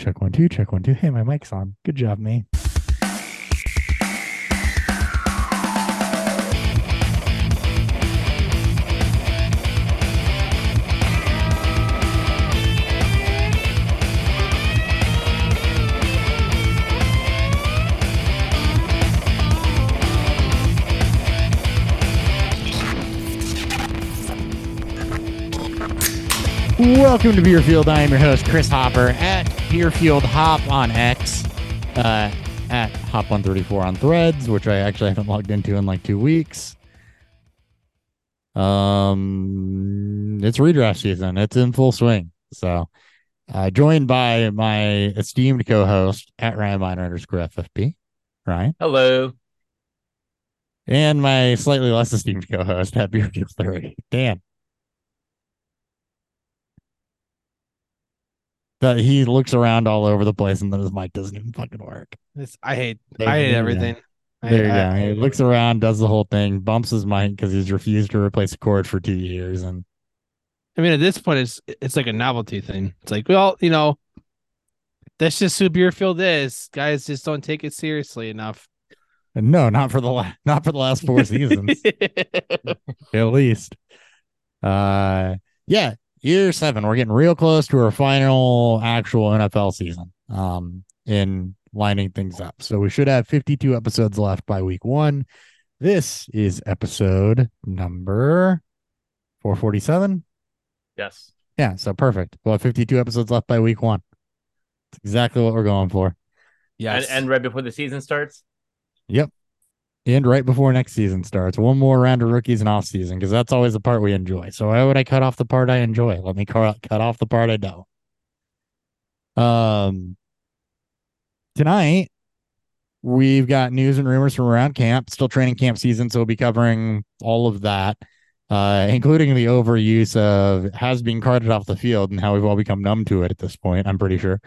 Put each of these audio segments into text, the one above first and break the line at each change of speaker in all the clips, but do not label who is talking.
Check one, two, check one, two. Hey, my mic's on. Good job, me. Welcome to Beerfield. I am your host, Chris Hopper at Beerfield Hop on X, uh, at Hop134 on Threads, which I actually haven't logged into in like two weeks. Um, it's redraft season. It's in full swing. So, uh, joined by my esteemed co-host at Ryan Miner underscore FFP, Ryan,
Hello.
and my slightly less esteemed co-host at Beerfield 30, Dan. That he looks around all over the place and then his mic doesn't even fucking work.
It's, I hate
There-
I hate everything.
There you
I-
go. He looks around, does the whole thing, bumps his mic because he's refused to replace a cord for two years, and
I mean, at this point, it's it's like a novelty thing. It's like, well, you know, that's just who Beerfield is. Guys just don't take it seriously enough.
and no, not for the la- not for the last four seasons, at least. Uh, yeah, year seven. We're getting real close to our final actual NFL season. Um, in lining things up, so we should have fifty-two episodes left by week one. This is episode number four forty-seven.
Yes.
Yeah, so perfect. We'll have 52 episodes left by week one. That's exactly what we're going for.
yes,
And, and right before the season starts.
And right before next season starts, one more round of rookies and off season because that's always the part we enjoy. So why would I cut off the part I enjoy? Let me cut cut off the part I don't. Um, tonight we've got news and rumors from around camp. Still training camp season, so we'll be covering all of that, uh, including the overuse of has been carted off the field and how we've all become numb to it at this point. I'm pretty sure.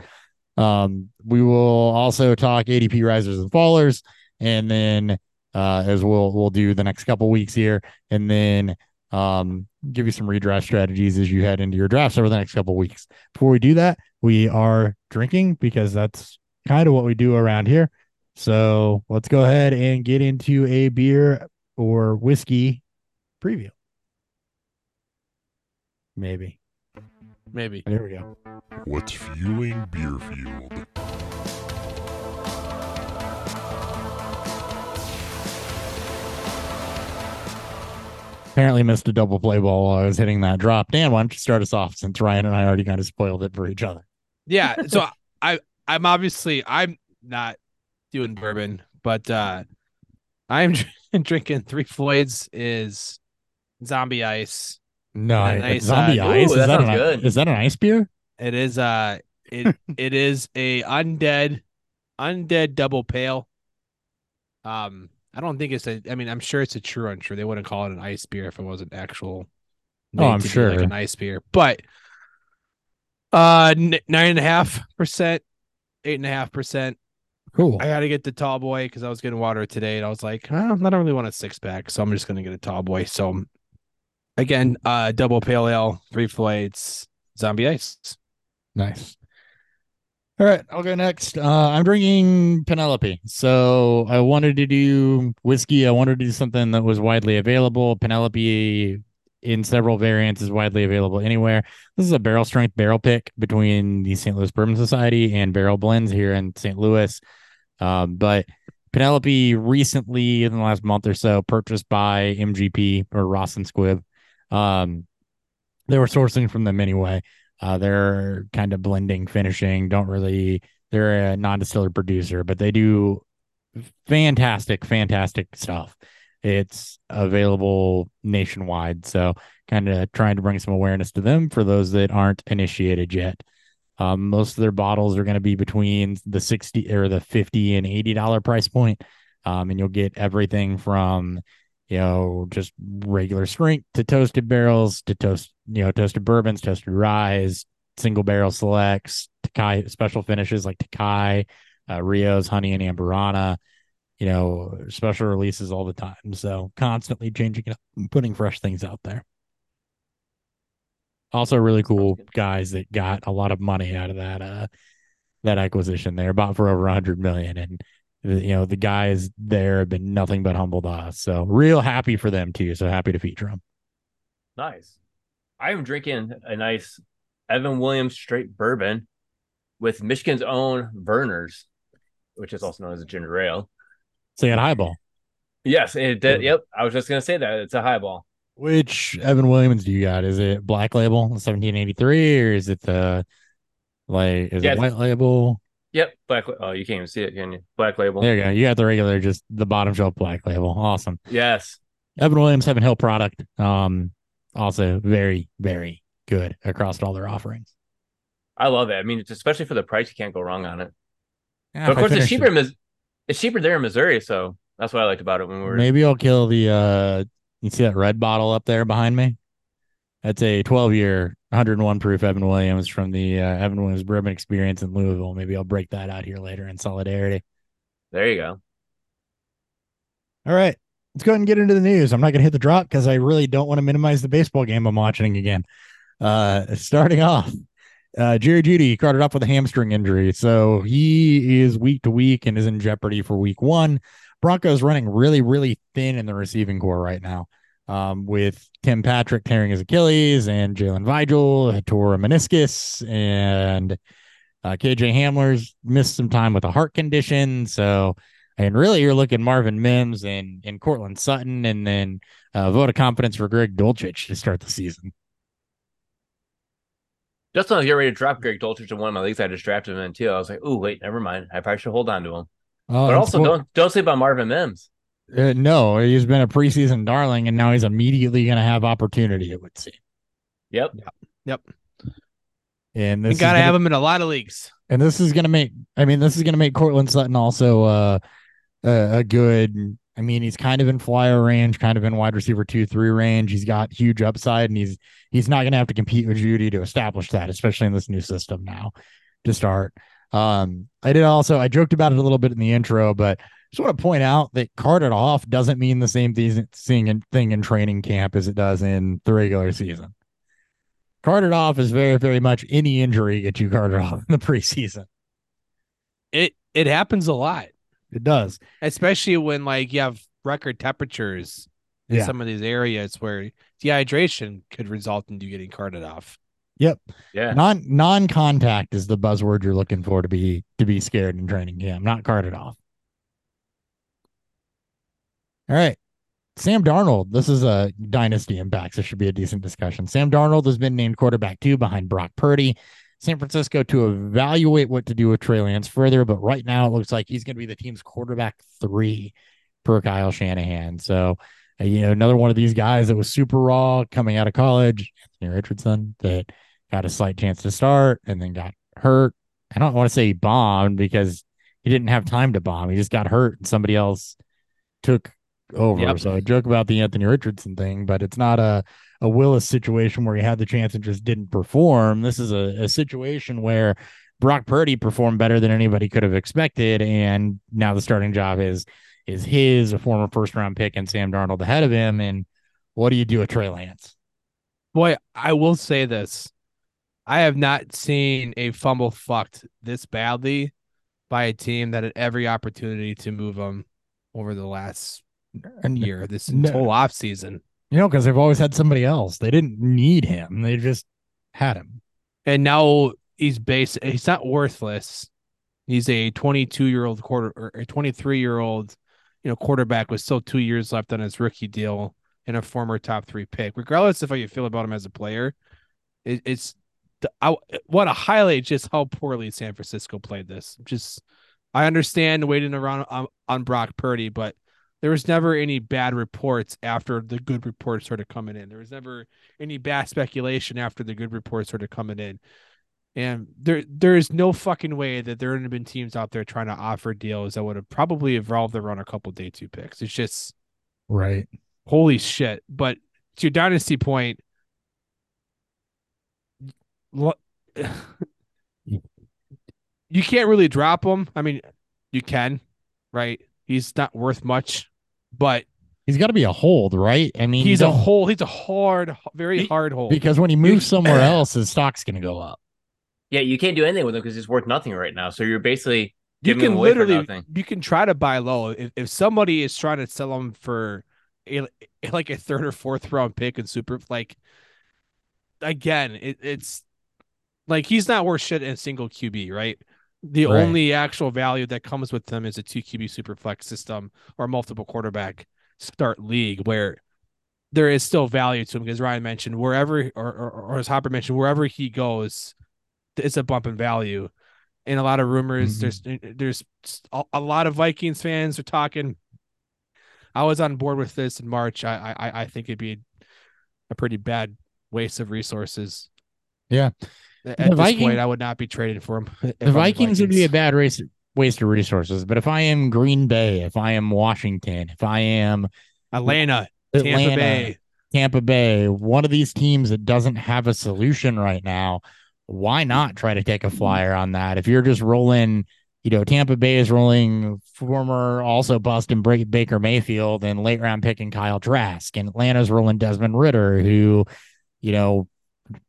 Um, we will also talk ADP risers and fallers, and then uh, as we'll we'll do the next couple weeks here, and then um, give you some redraft strategies as you head into your drafts over the next couple weeks. Before we do that, we are drinking because that's kind of what we do around here. So let's go ahead and get into a beer or whiskey preview. Maybe.
maybe.
There we go.
What's fueling Beerfield?
Apparently missed a double play ball while I was hitting that drop. Dan, why don't you start us off since Ryan and I already kind of spoiled it for each other?
Yeah. So I I'm obviously I'm not doing bourbon, but uh I'm drinking Three Floyds is zombie ice.
No,
And a
I-
nice,
zombie
uh,
ice.
ooh,
is
that
that an
sounds good.
is that an ice beer?
It is uh it it is a undead undead double pale. Um I don't think it's a I mean I'm sure it's a true or untrue. They wouldn't call it an ice beer if it wasn't actual
Oh, I'm
to be like
sure.
an ice beer. But uh nine and a half percent, eight and a half percent.
Cool.
I gotta get the tall boy because I was getting water today and I was like, "Well, I don't really want a six pack, so I'm just gonna get a tall boy. So again, uh double pale ale, Three Floyds, zombie ice.
Nice. All right, I'll go next. Uh, I'm drinking Penelope. So I wanted to do whiskey. I wanted to do something that was widely available. Penelope in several variants is widely available anywhere. This is a barrel strength barrel pick between the St. Louis Bourbon Society and Barrel Blends here in St. Louis. Um, but Penelope recently, in the last month or so, purchased by MGP or Ross and Squibb. Um, they were sourcing from them anyway. Uh, they're kind of blending, finishing. Don't really. They're a non-distiller producer, but they do fantastic, fantastic stuff. It's available nationwide, so kind of trying to bring some awareness to them for those that aren't initiated yet. Um, most of their bottles are going to be between the sixty or the fifty and eighty dollar price point, um, and you'll get everything from you know, just regular strength to toasted barrels to toast, you know, toasted bourbons, toasted ryes, single barrel selects, Tokai special finishes like Tokai, uh, Rios, honey and amburana, you know, special releases all the time. So constantly changing it up and putting fresh things out there. Also, really cool guys that got a lot of money out of that uh that acquisition there, bought for over a hundred million, and you know the guys there have been nothing but humble to us. So real happy for them too. So happy to feature them.
Nice. I am drinking a nice Evan Williams straight bourbon with Michigan's own Vernors, which is also known as a ginger ale.
So you got highball.
Yes, it did. Yep, I was just gonna say that it's a highball.
Which Evan Williams do you got? Is it Black Label 1783 or is it the like is
Yeah.
it White Label?
Yep, black. Oh, you can't even see it, can you? Black label.
There you go. You got the regular, just the bottom shelf Black Label. Awesome.
Yes.
Evan Williams, Heaven Hill product. Um, also very, very good across all their offerings.
I love it. I mean, it's especially for the price, you can't go wrong on it.
Yeah,
But of
I
course, it's cheaper. In Mis- it's cheaper there in Missouri, so that's what I liked about it when we were.
Maybe I'll kill the uh you see that red bottle up there behind me? That's a 12 year, 101 proof Evan Williams from the uh, Evan Williams Bourbon Experience in Louisville. Maybe I'll break that out here later in solidarity.
There you go.
All right. Let's go ahead and get into the news. I'm not going to hit the drop because I really don't want to minimize the baseball game I'm watching again. Uh, starting off, uh, Jerry Jeudy carted off with a hamstring injury. So he is week to week and is in jeopardy for week one. Broncos running really, really thin in the receiving corps right now. Um, with Tim Patrick tearing his Achilles and Jalen Virgil tore a meniscus and uh, KJ Hamler's missed some time with a heart condition. So, and really, you're looking Marvin Mims and and Courtland Sutton, and then uh, vote of confidence for Greg Dulcich to start the season.
Just when I was getting ready to drop Greg Dulcich in one of my leagues, I just drafted him in too. I was like, "Oh, wait, never mind. I probably should hold on to him."
Oh,
but also,
spo-
don't don't sleep on Marvin Mims.
Uh, no, he's been a preseason darling, and now he's immediately going to have opportunity. It would seem,
Yep.
Yep. yep.
and
We
this is
gotta
gonna-
have him in a lot of leagues.
and this is going to make. I mean, this is going to make Courtland Sutton also uh, a, a good. I mean, he's kind of in flyer range, kind of in wide receiver two, three range. He's got huge upside, and he's he's not going to have to compete with Jeudy to establish that, especially in this new system now to start. Um, I did also I joked about it a little bit in the intro, but just want to point out that carted off doesn't mean the same thing thing thing in training camp as it does in the regular season. Carted off is very, very much any injury gets you carted off in the preseason.
It it happens a lot,
It does.
especially when like you have record temperatures in
Yeah.
some of these areas where dehydration could result in you getting carted off. Yep.
Yeah.
Non non contact is the buzzword you're looking for to be to be scared in training camp, not carted off. All right. Sam Darnold. This is a dynasty impact. This should be a decent discussion. Sam Darnold has been named quarterback two behind Brock Purdy. San Francisco to evaluate what to do with Trey Lance further, but right now it looks like he's going to be the team's quarterback three per Kyle Shanahan. So, uh, you know, another one of these guys that was super raw coming out of college, Anthony Richardson, that got a slight chance to start and then got hurt. I don't want to say he bombed because he didn't have time to bomb. He just got hurt and somebody else took over.
Yep.
So I joke about the Anthony Richardson thing, but it's not a, a Willis situation where he had the chance and just didn't perform. This is a, a situation where Brock Purdy performed better than anybody could have expected. And now the starting job is is his, a former first round pick, and Sam Darnold ahead of him. And what do you do with Trey Lance?
Boy, I will say this. I have not seen a fumble fucked this badly by a team that had every opportunity to move them over the last
And
year, this
No.
whole off season.
You know, because they've always had somebody else. They didn't need him. They just had him.
And now he's base he's not worthless. He's a 22 year old quarter or a 23 year old, you know, quarterback with still two years left on his rookie deal and a former top three pick. Regardless of how you feel about him as a player, it, it's I want to highlight just how poorly San Francisco played this. Just I understand waiting around on, on Brock Purdy, but there was never any bad reports after the good reports started coming in. There was never any bad speculation after the good reports started coming in. And there there is no fucking way that there would have been teams out there trying to offer deals that would have probably evolved around a couple day two picks. It's just
Right.
holy shit. But to your dynasty point, you can't really drop him. I mean, you can, right? He's not worth much, but
He's got to be a hold, right? I mean,
he's a
don't-
He's a hard, very
Be-
hard hold.
because when he moves somewhere else, his stock's going to go up.
Yeah, you can't do anything with him because he's worth nothing right now. So you're basically
You
giving him
can
away for
literally
nothing.
you can try to buy low. If if somebody is trying to sell him for a, like a third or fourth round pick and super like again, it, it's like he's not worth shit in a single QB, right? The
Right.
only actual value that comes with them is a two QB super flex system or multiple quarterback start league where there is still value to him because Ryan mentioned wherever or, or, or as Hopper mentioned, wherever he goes, it's a bump in value. And a lot of rumors, mm-hmm. there's uh, there's a, a lot of Vikings fans are talking. I was on board with this in March. I I I think it'd be a pretty bad waste of resources.
Yeah.
At
The
this
Viking-
point, I would not be trading for him.
The
I'm
Vikings would be a bad race waste of resources. But if I am Green Bay, if I am Washington, if I am
Atlanta,
Atlanta,
Tampa Bay.
Tampa Bay, one of these teams that doesn't have a solution right now, why not try to take a flyer on that? If you're just rolling, you know, Tampa Bay is rolling former also Boston Break Baker Mayfield and late round picking Kyle Trask, and Atlanta's rolling Desmond Ridder, who, you know,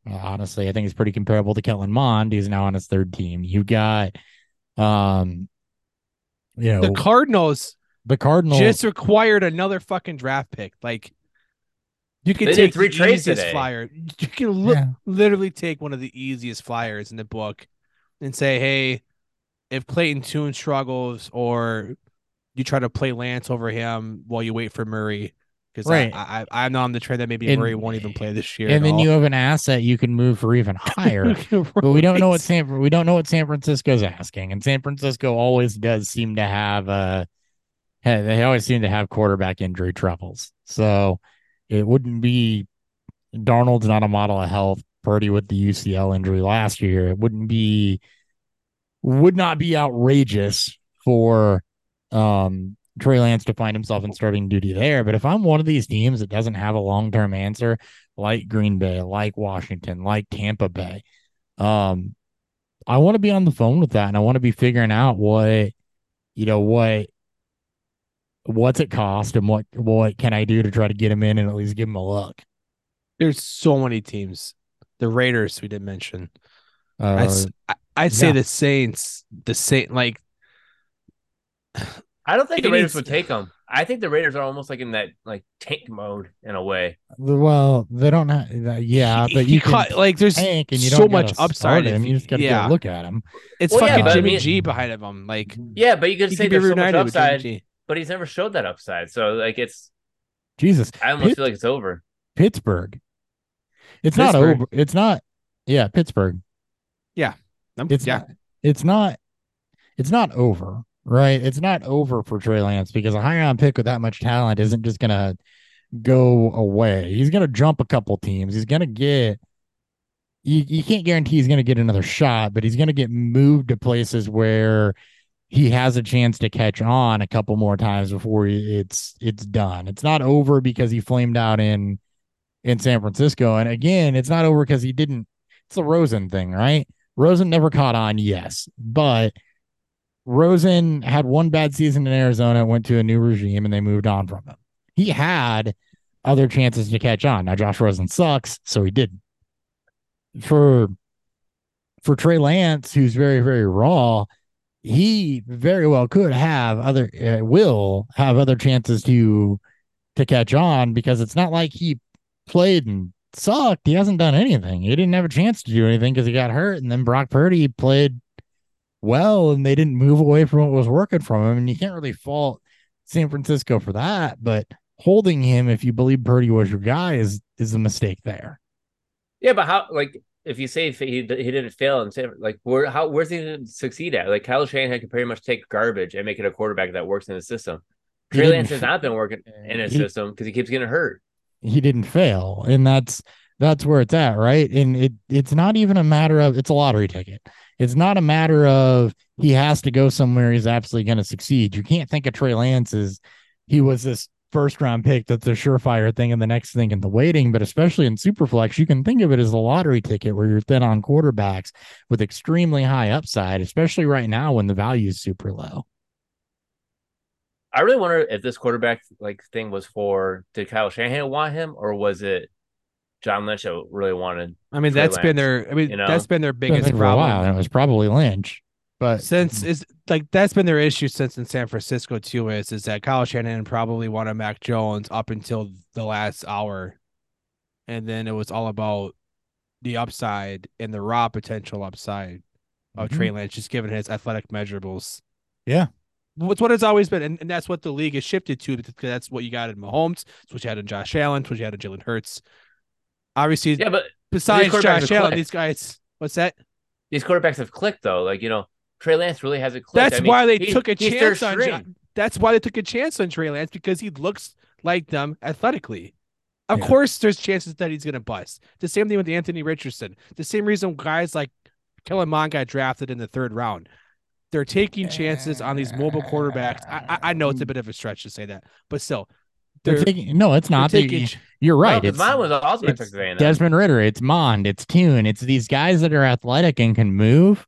honestly, I think is pretty comparable to Kellen Mond. He's now on his third team. You got, um, you know,
The Cardinals
the Cardinals.
just required another fucking draft pick. Like you can
They
take
three trades
easiest
today.
flyer. You can look,
Yeah.
literally take one of the easiest flyers in the book and say, hey, if Clayton Tune struggles or you try to play Lance over him while you wait for Murray. Because
Right.
I, I, I'm on the trend that maybe
And-
Murray won't even play this year.
and then
all.
you have an asset you can move for even higher. but we don't know what San we don't know what San Francisco's asking, and San Francisco always does seem to have uh they always seem to have quarterback injury troubles. So it wouldn't be Darnold's not a model of health. Purdy with the UCL injury last year, it wouldn't be would not be outrageous for um Trey Lance to find himself in starting duty there. But if I'm one of these teams that doesn't have a long term answer, like Green Bay, like Washington, like Tampa Bay, um, I want to be on the phone with that and I want to be figuring out what, you know, what what's it cost and what what can I do to try to get him in and at least give him a look.
There's so many teams. The Raiders we didn't mention.
Uh,
I'd say
yeah.
the Saints, the Saint, like
I don't think the Raiders
needs-
would take him. I think the Raiders are almost like in that like tank mode in a way.
well, they don't have, yeah, but you can
caught- like there's
tank and you
so
don't
much upside.
start him. You just got to
yeah,
go look at him.
it's
Well, yeah,
fucking
I
Jimmy
mean-
G behind of him. Like
Yeah, but you could
he
say
could be
there's so much
reunited with Jimmy
upside,
G.
but he's never showed that upside. So like it's
Jesus,
I almost
Pitt-
feel like it's over.
Pittsburgh. It's not over. It's not. Yeah, Pittsburgh.
I'm-
It's
yeah,
not. It's not. It's not over. Right. It's not over for Trey Lance because a high round pick with that much talent isn't just gonna go away. He's gonna jump a couple teams. He's gonna get. You, you can't guarantee he's going to get another shot, but he's going to get moved to places where he has a chance to catch on a couple more times before it's it's done. It's not over because he flamed out in in San Francisco, and again, it's not over because he didn't. It's the Rosen thing, right? Rosen never caught on, yes, but Rosen had one bad season in Arizona, went to a new regime, and they moved on from him. He had other chances to catch on. Now Josh Rosen sucks, so he didn't. For for Trey Lance, who's very very raw, he very well could have other uh, will have other chances to to catch on because it's not like he played and sucked. He hasn't done anything. He didn't have a chance to do anything because he got hurt, and then Brock Purdy played well, and they didn't move away from what was working from him. And you can't really fault San Francisco for that, but holding him, if you believe Purdy was your guy, is is a mistake there.
Yeah, but how like if you say he he didn't fail and say like where how where's he gonna succeed at? Like Kyle Shanahan can pretty much take garbage and make it a quarterback that works in the system. Trey Lance has not been working in his
He-
system because he keeps getting hurt.
he didn't fail and that's that's where it's at right and it it's not even a matter of it's a lottery ticket it's not a matter of he has to go somewhere he's absolutely going to succeed. You can't think of trey lance as he was this first round pick that's a surefire thing and the next thing in the waiting but especially in superflex you can think of it as a lottery ticket where you're thin on quarterbacks with extremely high upside especially right now when the value is super low.
I really wonder if this quarterback like thing was for did Kyle Shanahan want him or was it John Lynch that really wanted.
I mean,
Trey
that's been their. I mean,
you know?
that's been their biggest
thinking for a while,
problem
and it was probably Lynch. But
since is like that's been their issue since in San Francisco too. Is is that Kyle Shanahan probably wanted Mac Jones up until the last hour, and then it was all about the upside and the raw potential upside of Trey mm-hmm. Lance, just given his athletic measurables.
Yeah.
What's what it's always been, and, and that's what the league has shifted to because that's what you got in Mahomes, it's what you had in Josh Allen, it's what you had in Jalen Hurts. Obviously,
Yeah, but
besides Josh Allen, these guys, what's that?
these quarterbacks have clicked though. Like you know, Trey Lance really hasn't clicked.
That's
I mean,
why they
he-
took a chance on. That's why they took a chance on Trey Lance because he looks like them athletically. Of
Yeah.
course, there's chances that he's going to bust. The same thing with Anthony Richardson. The same reason guys like Kellen Mond got drafted in the third round. They're taking chances on these mobile quarterbacks. I, I, I know it's a bit of a stretch to say that, but still,
they're
they're,
taking no, it's not. They-
taking.
You're right.
'cause
it's
mine was also
it's Desmond Ridder, it's Mond, it's Tune, it's these guys that are athletic and can move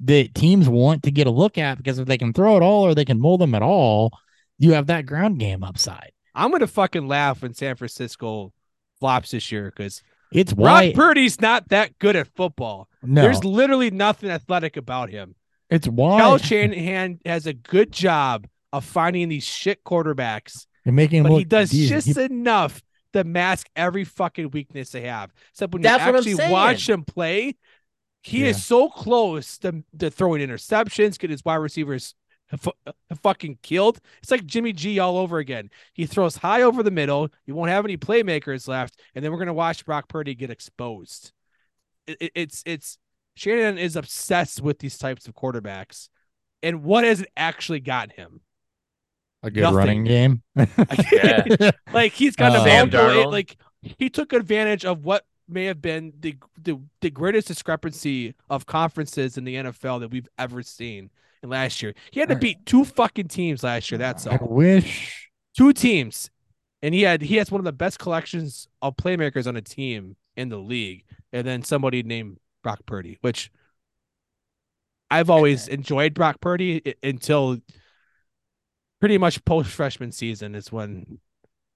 that teams want to get a look at because if they can throw it all or they can mold them at all, you have that ground game upside.
I'm gonna fucking laugh when San Francisco flops this year because
It's
Brock Purdy's not that good at football.
no,
There's literally nothing athletic about him.
it's why
Kyle Shanahan has a good job of finding these shit quarterbacks,
and making him
but he does
decent.
just
He-
enough to mask every fucking weakness they have. Except when
That's
you
what
actually watch him play, he
Yeah.
is so close to, to throwing interceptions, get his wide receivers fu- uh, fucking killed. It's like Jimmy G all over again. He throws high over the middle. You won't have any playmakers left, and then we're gonna watch Brock Purdy get exposed. It- it- it's it's Shanahan is obsessed with these types of quarterbacks, and what has it actually gotten him?
A good
nothing.
running game.
Yeah.
like he's got
Uh,
a
Sam
multiple-
Darnold.
like he took advantage of what may have been the, the the greatest discrepancy of conferences in the NFL that we've ever seen in last year. He had to beat two fucking teams last year. That's
I wish
Two teams. And he had he has one of the best collections of playmakers on a team in the league. And then somebody named Brock Purdy, which I've always enjoyed Brock Purdy until pretty much post freshman season is when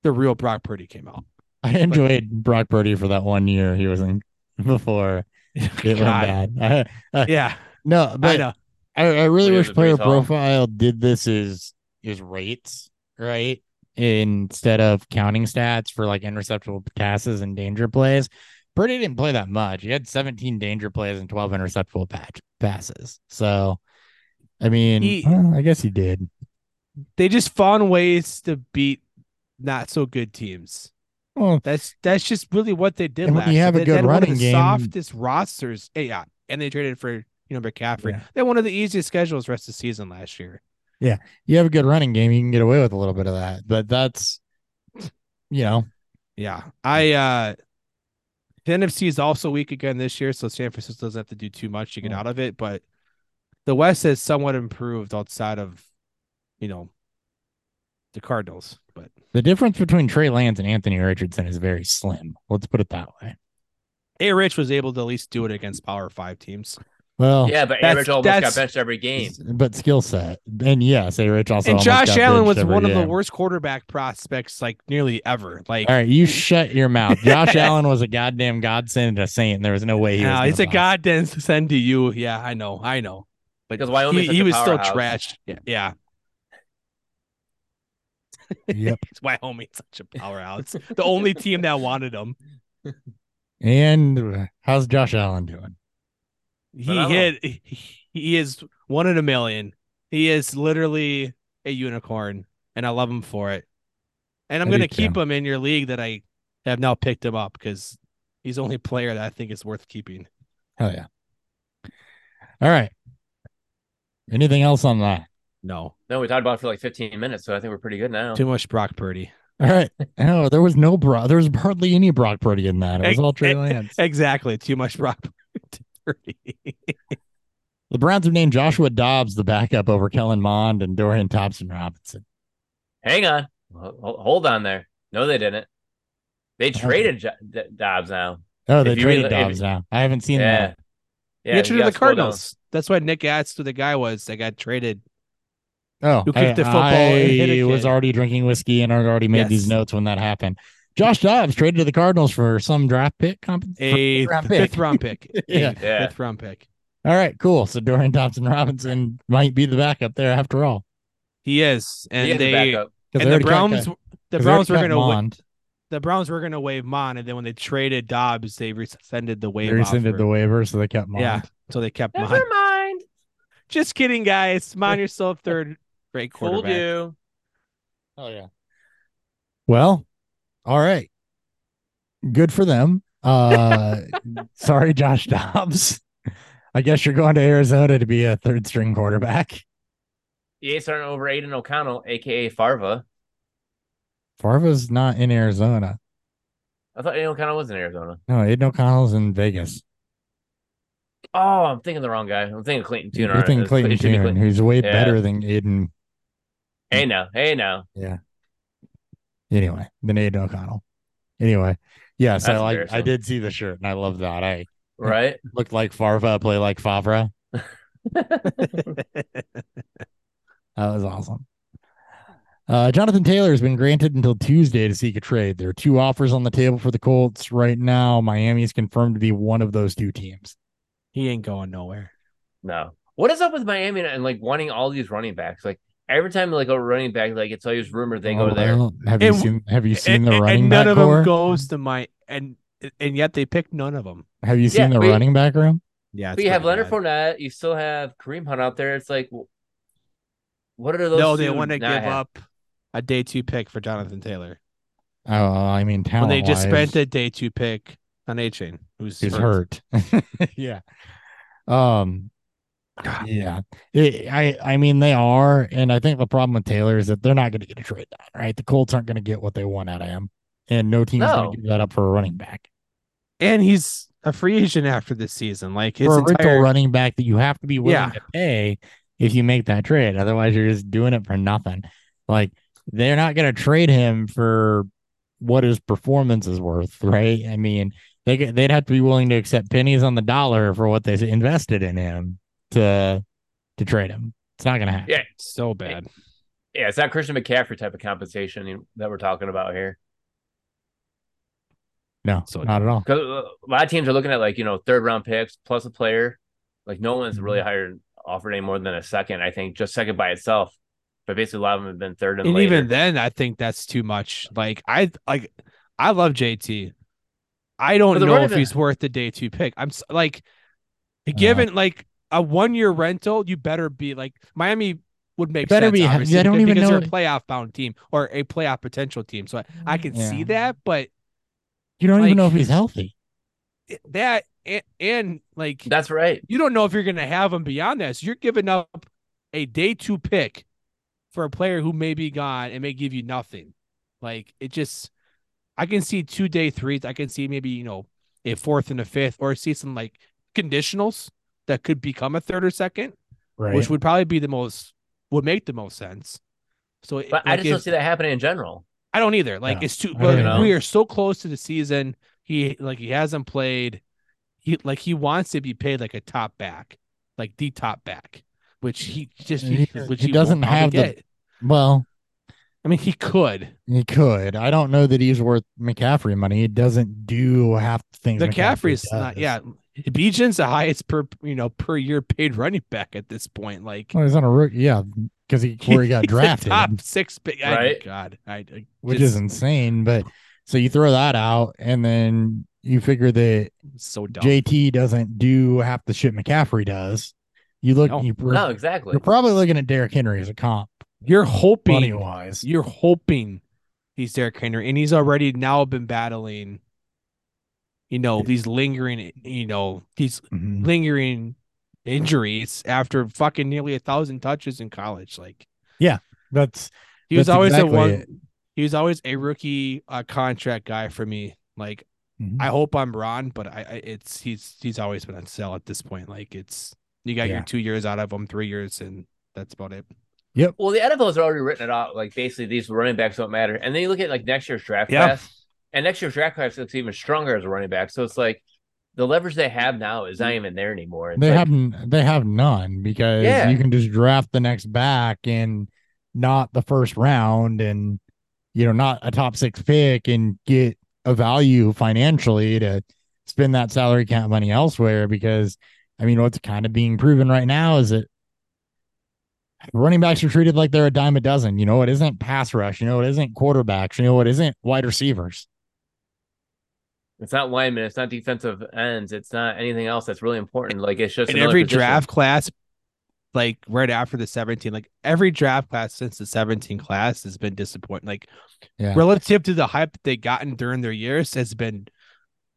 the real Brock Purdy came out.
I enjoyed Brock Purdy for that one year he was in before it went bad. I-
Yeah,
no,
I
but
know.
I, I really wish player
Breece Hall.
profile did this is is rates right instead of counting stats for like interceptable passes and danger plays. Purdy didn't play that much. He had 17 danger plays and 12 interceptable patch passes. So, I mean,
He-
well, I guess he did.
They just found ways to beat not so good teams.
Well,
That's that's just really what they did
And when
last
you
year.
have a good
they had one of
running
the
game-
softest rosters. Yeah, and they traded for you know McCaffrey.
Yeah.
They had one of the easiest schedules rest of the season last year.
Yeah, you have a good running game, you can get away with a little bit of that. But that's, you know,
Yeah, I uh the NFC is also weak again this year, so San Francisco doesn't have to do too much to get
Oh.
out of it. But the West has somewhat improved outside of you know the Cardinals. But
the difference between Trey Lance and Anthony Richardson is very slim. Let's put it that way.
A Rich was able to at least do it against Power Five teams.
Well,
Yeah, but
That's-
Average almost got
that's-
benched every game.
but skill set. And yes, A Rich also
and Josh Allen was
benched every
one of the worst quarterback prospects like nearly ever. Like
All right, you shut your mouth. Josh Allen was a goddamn godsend to saint. There was no way he was.
no,
gonna
it's a
bust.
goddamn send to you. Yeah, I know, I know. But
Because Wyoming's
he, he was still trashed. Yeah, yeah.
Yep.
It's Wyoming's such a powerhouse. the only team that wanted him.
And uh, how's Josh Allen doing?
He hit. He, he is one in a million. He is literally a unicorn, and I love him for it. And I'm
I
gonna keep
too.
him in your league that I have now picked him up because he's the only player that I think is worth keeping.
Hell yeah. All right. Anything else on that?
No,
No, we talked about it for like 15 minutes, so I think we're pretty good now.
too much Brock Purdy.
All right. No, there was no Brock. There was hardly any Brock Purdy in that. It was all Trey Lance.
Exactly, too much Brock Purdy.
The Browns have named Joshua Dobbs the backup over Kellen Mond and Dorian Thompson Robinson.
Hang on. Ho- ho- Hold on there. No, they didn't. They traded Jo- Dobbs now.
Oh, they
If
traded
really- if-
Dobbs now. I haven't seen
Yeah.
that.
Yeah.
he entered
you
to the
gotta scroll down.
Cardinals. That's why Nick asked who the guy was that got traded.
Oh,
Who kicked
I,
the football and hit
I
a
was already drinking whiskey and I'd already made these notes when that happened. Josh Dobbs traded to the Cardinals for some draft pick. Comp-
A
round
fifth round pick.
Yeah.
Yeah.
Fifth round pick.
All right, cool. So Dorian Thompson Robinson might be the backup there after all.
He is. And
He is
they
backup.
'Cause
and
they
the
already cut-
the Browns were gonna wa- the Browns were gonna waive Mon, and then when they traded Dobbs, they rescinded the
They rescinded
offer.
the waiver, so they kept Mond.
Yeah, so they kept Mon.
Never mind.
Just kidding, guys. Mon yourself third great
Fooled
quarterback.
you.
Oh yeah. Well, all right. Good for them. Uh sorry, Josh Dobbs. I guess you're going to Arizona to be a third string quarterback.
EA starting over Aidan O'Connell, aka Farva.
Farva's not in Arizona.
I thought Aidan O'Connell was in Arizona.
No, Aidan O'Connell's in Vegas.
Oh, I'm thinking the wrong guy. I'm thinking Clayton Tuner.
You're thinking Clayton
it should
Tune, who's way
Yeah.
better than Aidan.
Hey now, hey now. Yeah.
Anyway, than Aidan O'Connell. Anyway, yes, I like. I did see the shirt, and I love that. I
Right?
looked like Farva, play like Favre. That was awesome. Uh, Jonathan Taylor has been granted until Tuesday to seek a trade. There are two offers on the table for the Colts right now. Miami is confirmed to be one of those two teams.
He ain't going nowhere.
no. What is up with Miami and like wanting all these running backs? Like every time like a running back, like it's always rumored they go
Oh,
there.
well, have you
And-
seen? Have you seen
and,
the running
and none
back
of
corps?
them goes to my and and yet they picked none of them.
have you seen
Yeah,
the
we-
running back room?
Yeah,
But you have Leonard Fournette, you still have Kareem Hunt out there. It's like, what are those?
No, they want to give
have?
up a day two pick for Jonathan Taylor
Oh, I mean,
when they just spent a day two pick on Achane, who's
He's
hurt.
hurt. yeah. Um. Yeah. It- I. I mean, they are, and I think the problem with Taylor is that they're not going to get a trade done. Right. The Colts aren't going to get what they want out of him, and no team's
No.
going to give that up for a running back.
and he's a free agent after this season. Like his
for a
entire
running back that you have to be willing
Yeah.
to pay if you make that trade. Otherwise, you're just doing it for nothing. Like they're not going to trade him for what his performance is worth, right? I mean, they they'd have to be willing to accept pennies on the dollar for what they invested in him to to trade him. It's not going to happen.
Yeah,
so bad.
yeah, it's not Christian McCaffrey type of compensation that we're talking about here.
No,
So
not at all.
Because a lot of teams are looking at like you know third round picks plus a player. Like no one's
Mm-hmm.
really hired offered any more than a second. I think just second by itself. But basically, a lot of them have been third and,
And
later.
even then, I think that's too much. Like I like, I love JT. I don't know if he's worth the day two pick. I'm like, given like a one year rental, you better be like Miami would make
better
sense.
be-
obviously,
I don't
because-
even
because
know-
they're a playoff bound team or a playoff potential team. So I, I can see that, but
You don't even know if he's healthy.
that and, and like
That's right.
you don't know if you're going to have him beyond that. So you're giving up a day two pick for a player who may be gone and may give you nothing. Like it just, I can see two day threes. I can see maybe, you know, a fourth and a fifth or see some like conditionals that could become a third or second,
Right.
which would probably be the most, would make the most sense. So, it-
But I
like,
just don't see that happening in general.
I don't either. Like
Yeah.
it's too.
I
Well, we are so close to the season. He like he hasn't played. He like he wants to be paid like a top back, like the top back, which he just
He-
which
he
won't
doesn't have the-
get.
well,
I mean, he could.
he could. I don't know that he's worth McCaffrey money. He doesn't do half the things
The
McCaffrey
McCaffrey's not.
does.
Yeah, Bijan's the highest per you know per year paid running back at this point. Like
Well, he's on a rookie. Yeah, because he where he got drafted.
top six pick. I-
Right.
God, I, I
which is insane. But so you throw that out, and then you figure that
so dumb.
JT doesn't do half the shit McCaffrey does. You look,
No.
you,
No, exactly.
you're probably looking at Derrick Henry as a comp,
You're
money
hoping
wise.
you're hoping he's Derrick Henry, and he's already now been battling, you know, these lingering, you know, these
Mhm.
lingering injuries after fucking nearly a thousand touches in college. Like yeah
That's
he was
That's
always
exactly
a one.
it.
He was always a rookie uh, contract guy for me. Like
Mhm.
I hope I'm wrong, but I, I it's he's he's always been on sale at this point. Like it's you got
Yeah.
your two years out of him, three years, and that's about it.
Yep well, the NFL's already written it out. Like basically, these running backs don't matter. And then you look at like next year's draft
Yeah.
class, and next year's draft class looks even stronger as a running back. So it's like the leverage they have now is not even there anymore. It's
they
like,
have they have none because
Yeah.
you can just draft the next back in not the first round and you know, not a top six pick and get a value financially to spend that salary cap money elsewhere because I mean what's kind of being proven right now is that running backs are treated like they're a dime a dozen. You know, it isn't pass rush, you know, it isn't quarterbacks, you know, it isn't wide receivers.
It's not linemen. It's not defensive ends. It's not anything else that's really important. Like it's just
in every
position.
draft class, like right after the 17, like every draft class since the 17 class has been disappointing. Like
Yeah.
relative to the hype that they gotten during their years has been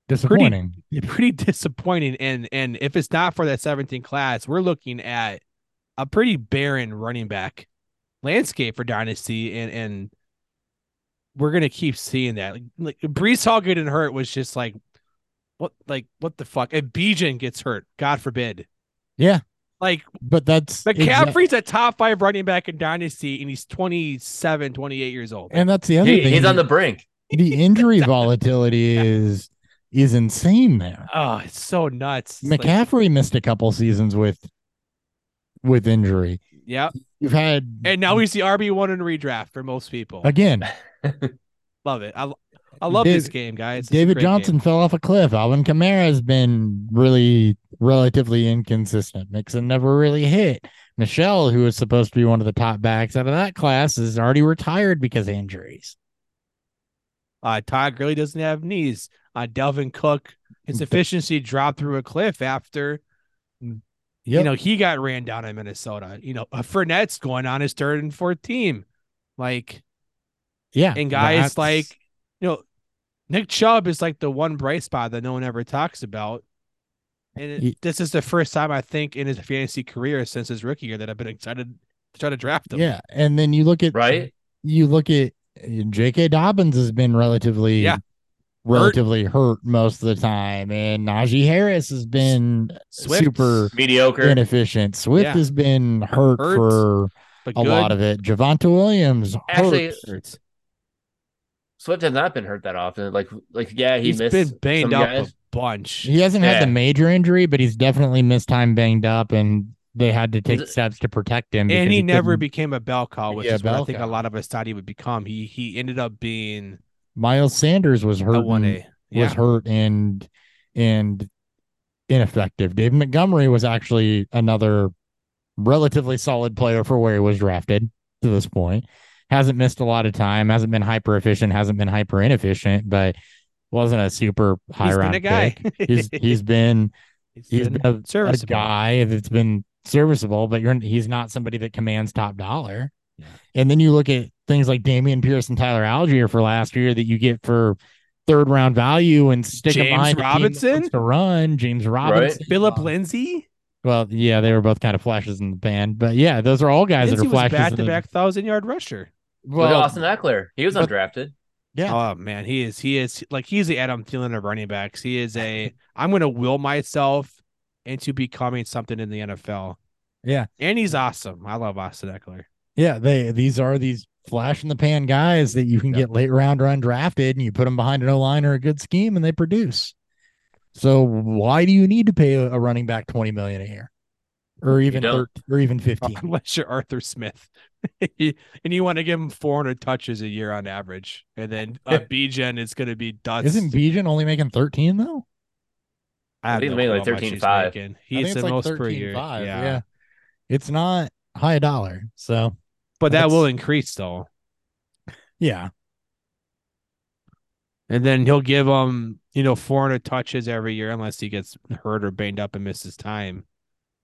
Disappointing.
pretty disappointing. And and if it's not for that 17 class, we're looking at a pretty barren running back landscape for Dynasty, and and we're gonna keep seeing that. Like, like Breece Hall getting hurt was just like what like what the fuck? If Bijan gets hurt, God forbid.
Yeah.
Like
But that's exact-
McCaffrey's a top five running back in Dynasty, and he's 27, 28 years old.
and that's the other
He-
thing.
he's on the brink.
the injury volatility is is insane there.
oh, it's so nuts. It's like-
McCaffrey missed a couple seasons with with injury.
yeah.
You've had
And now he's the RB one in redraft for most people.
again
Love it. I, I love
David-
this game, guys. It's
David Johnson
game.
fell off a cliff. Alvin Kamara has been really relatively inconsistent. Mixon never really hit. Michel, who was supposed to be one of the top backs out of that class, is already retired because of injuries.
Uh, Todd Gurley doesn't have knees. Uh, Dalvin Cook, his efficiency dropped through a cliff after you know he got ran down in Minnesota. You know, uh, Fournette's going on his third and fourth team. Like,
yeah,
and guys
that's-
like, you know, Nick Chubb is like the one bright spot that no one ever talks about. And it-
Ye-
this is the first time I think in his fantasy career since his rookie year that I've been excited to try to draft him.
yeah, and then you look at
Right?
You look at J.K. Dobbins has been relatively
Yeah.
relatively hurt. most of the time, and Najee Harris has been
Swift,
super
Mediocre.
inefficient. Swift
Yeah.
has been hurt,
Hurt,
for a
good.
lot of it. Javonte Williams
Actually,
hurt.
Hurts.
Swift has not been hurt that often. Like, like yeah, he
He's
missed
been banged up
guys.
a bunch.
He hasn't had the major injury, but he's definitely missed time banged up, and they had to take
it-
steps to protect him.
and
because
he, never
couldn't-
became a bell cow, which
Yeah,
is what I think
cow.
a lot of us thought he would become. He he ended up being
Miles Sanders was hurt.
one
and-
A. Yeah,
Was hurt and and ineffective. Dave Montgomery was actually another relatively solid player for where he was drafted to this point. Hasn't missed a lot of time. Hasn't been hyper efficient. Hasn't been hyper inefficient, but wasn't a super high
he's
round
been a guy.
pick. He's he's been
he's
he's
been
been a, a guy that's been serviceable, but you're he's not somebody that commands top dollar.
Yeah.
And then you look at things like Dameon Pierce and Tyler Allgeier for last year that you get for third round value and stick
James
behind a team
Robinson?
to run. James Robinson,
Philip
Uh,
Lindsay.
Well, yeah, they were both kind of flashes in the pan, but yeah, those are all guys
Lindsay
that are
was
flashes.
back
in
to
the-
back thousand yard rusher.
Look at
Well,
Austin Ekeler. He was
but-
undrafted.
yeah,
Oh man, he is he is like he's the Adam Thielen of running backs. He is a I'm gonna will myself into becoming something in the NFL.
Yeah.
And he's awesome. I love Austin Ekeler.
yeah, they these are these flash in the pan guys that you can
Yep.
get late round or undrafted, and you put them behind an O line or a good scheme, and they produce. So why do you need to pay a, a running back twenty million a year, or even
don't.
13, or even fifteen?
Unless you're Arthur Smith. and you want to give him 400 touches a year on average. And then uh, Bijan is going to be dust.
Isn't Bijan only making thirteen though?
I have
think
no
he made like
he's
13.5.
making.
I think
He's
it's
the
like
most per
13.5,
year.
Yeah. it's not high dollar. So
But that will increase though.
yeah,
And then he'll give him, you know, 400 touches every year unless he gets hurt or banged up and misses time.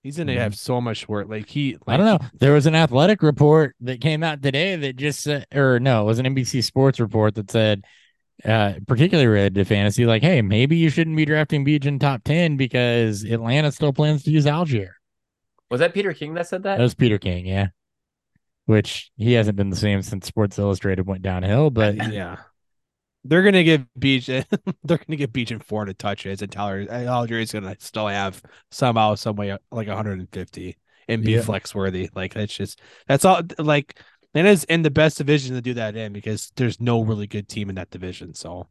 He's going to
Mhm.
have so much work. Like he, like,
I don't know. There was an athletic report that came out today that just said, or no, it was an NBC Sports report that said, uh, particularly related to fantasy, like, hey, maybe you shouldn't be drafting Bijan top ten because Atlanta still plans to use Allgeier.
Was that Peter King that said that?
That was Peter King, yeah. Which he hasn't been the same since Sports Illustrated went downhill, but
Yeah. They're gonna give Beach they're gonna give Bijan 400 touches and Tyler Allgeier is gonna still have somehow, some way like 150 and be
Yeah.
flex worthy. Like that's just that's all like Atlanta's in the best division to do that in because there's no really good team in that division. So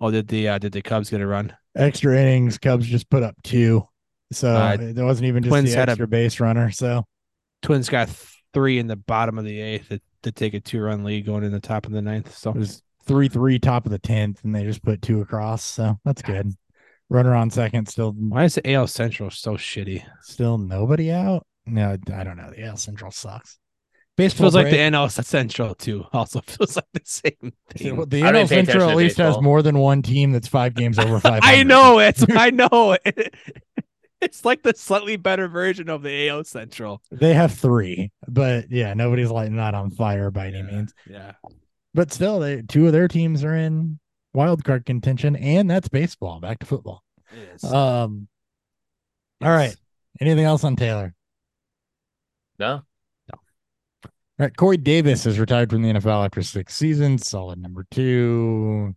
Oh, did the uh did the Cubs get a run?
extra innings, Cubs just put up two. So
Uh,
there wasn't even just
Twins
the
had a-
extra base runner. So
Twins got three in the bottom of the eighth. It, to take a two run lead going in the top of the ninth. So
It was three three top of the tenth, and they just put two across. So that's good. Runner on second, still
why is the AL Central so shitty?
still nobody out. No, I don't know. The AL Central sucks.
It
Baseball
feels like the
break-
NL Central too. Also feels like the same thing.
Well, the
I
NL
didn't pay attention
Central at least has more than one team that's five games over five.
I know it's I know it's like the slightly better version of the AL Central.
They have three, but yeah, nobody's lighting that on fire by any means.
Yeah.
But still, they two of their teams are in wild card contention, and that's baseball. Back to football.
It is.
Um. All right. Anything else on Taylor?
No.
No, All right. Corey Davis is retired from the NFL after six seasons. Solid number two.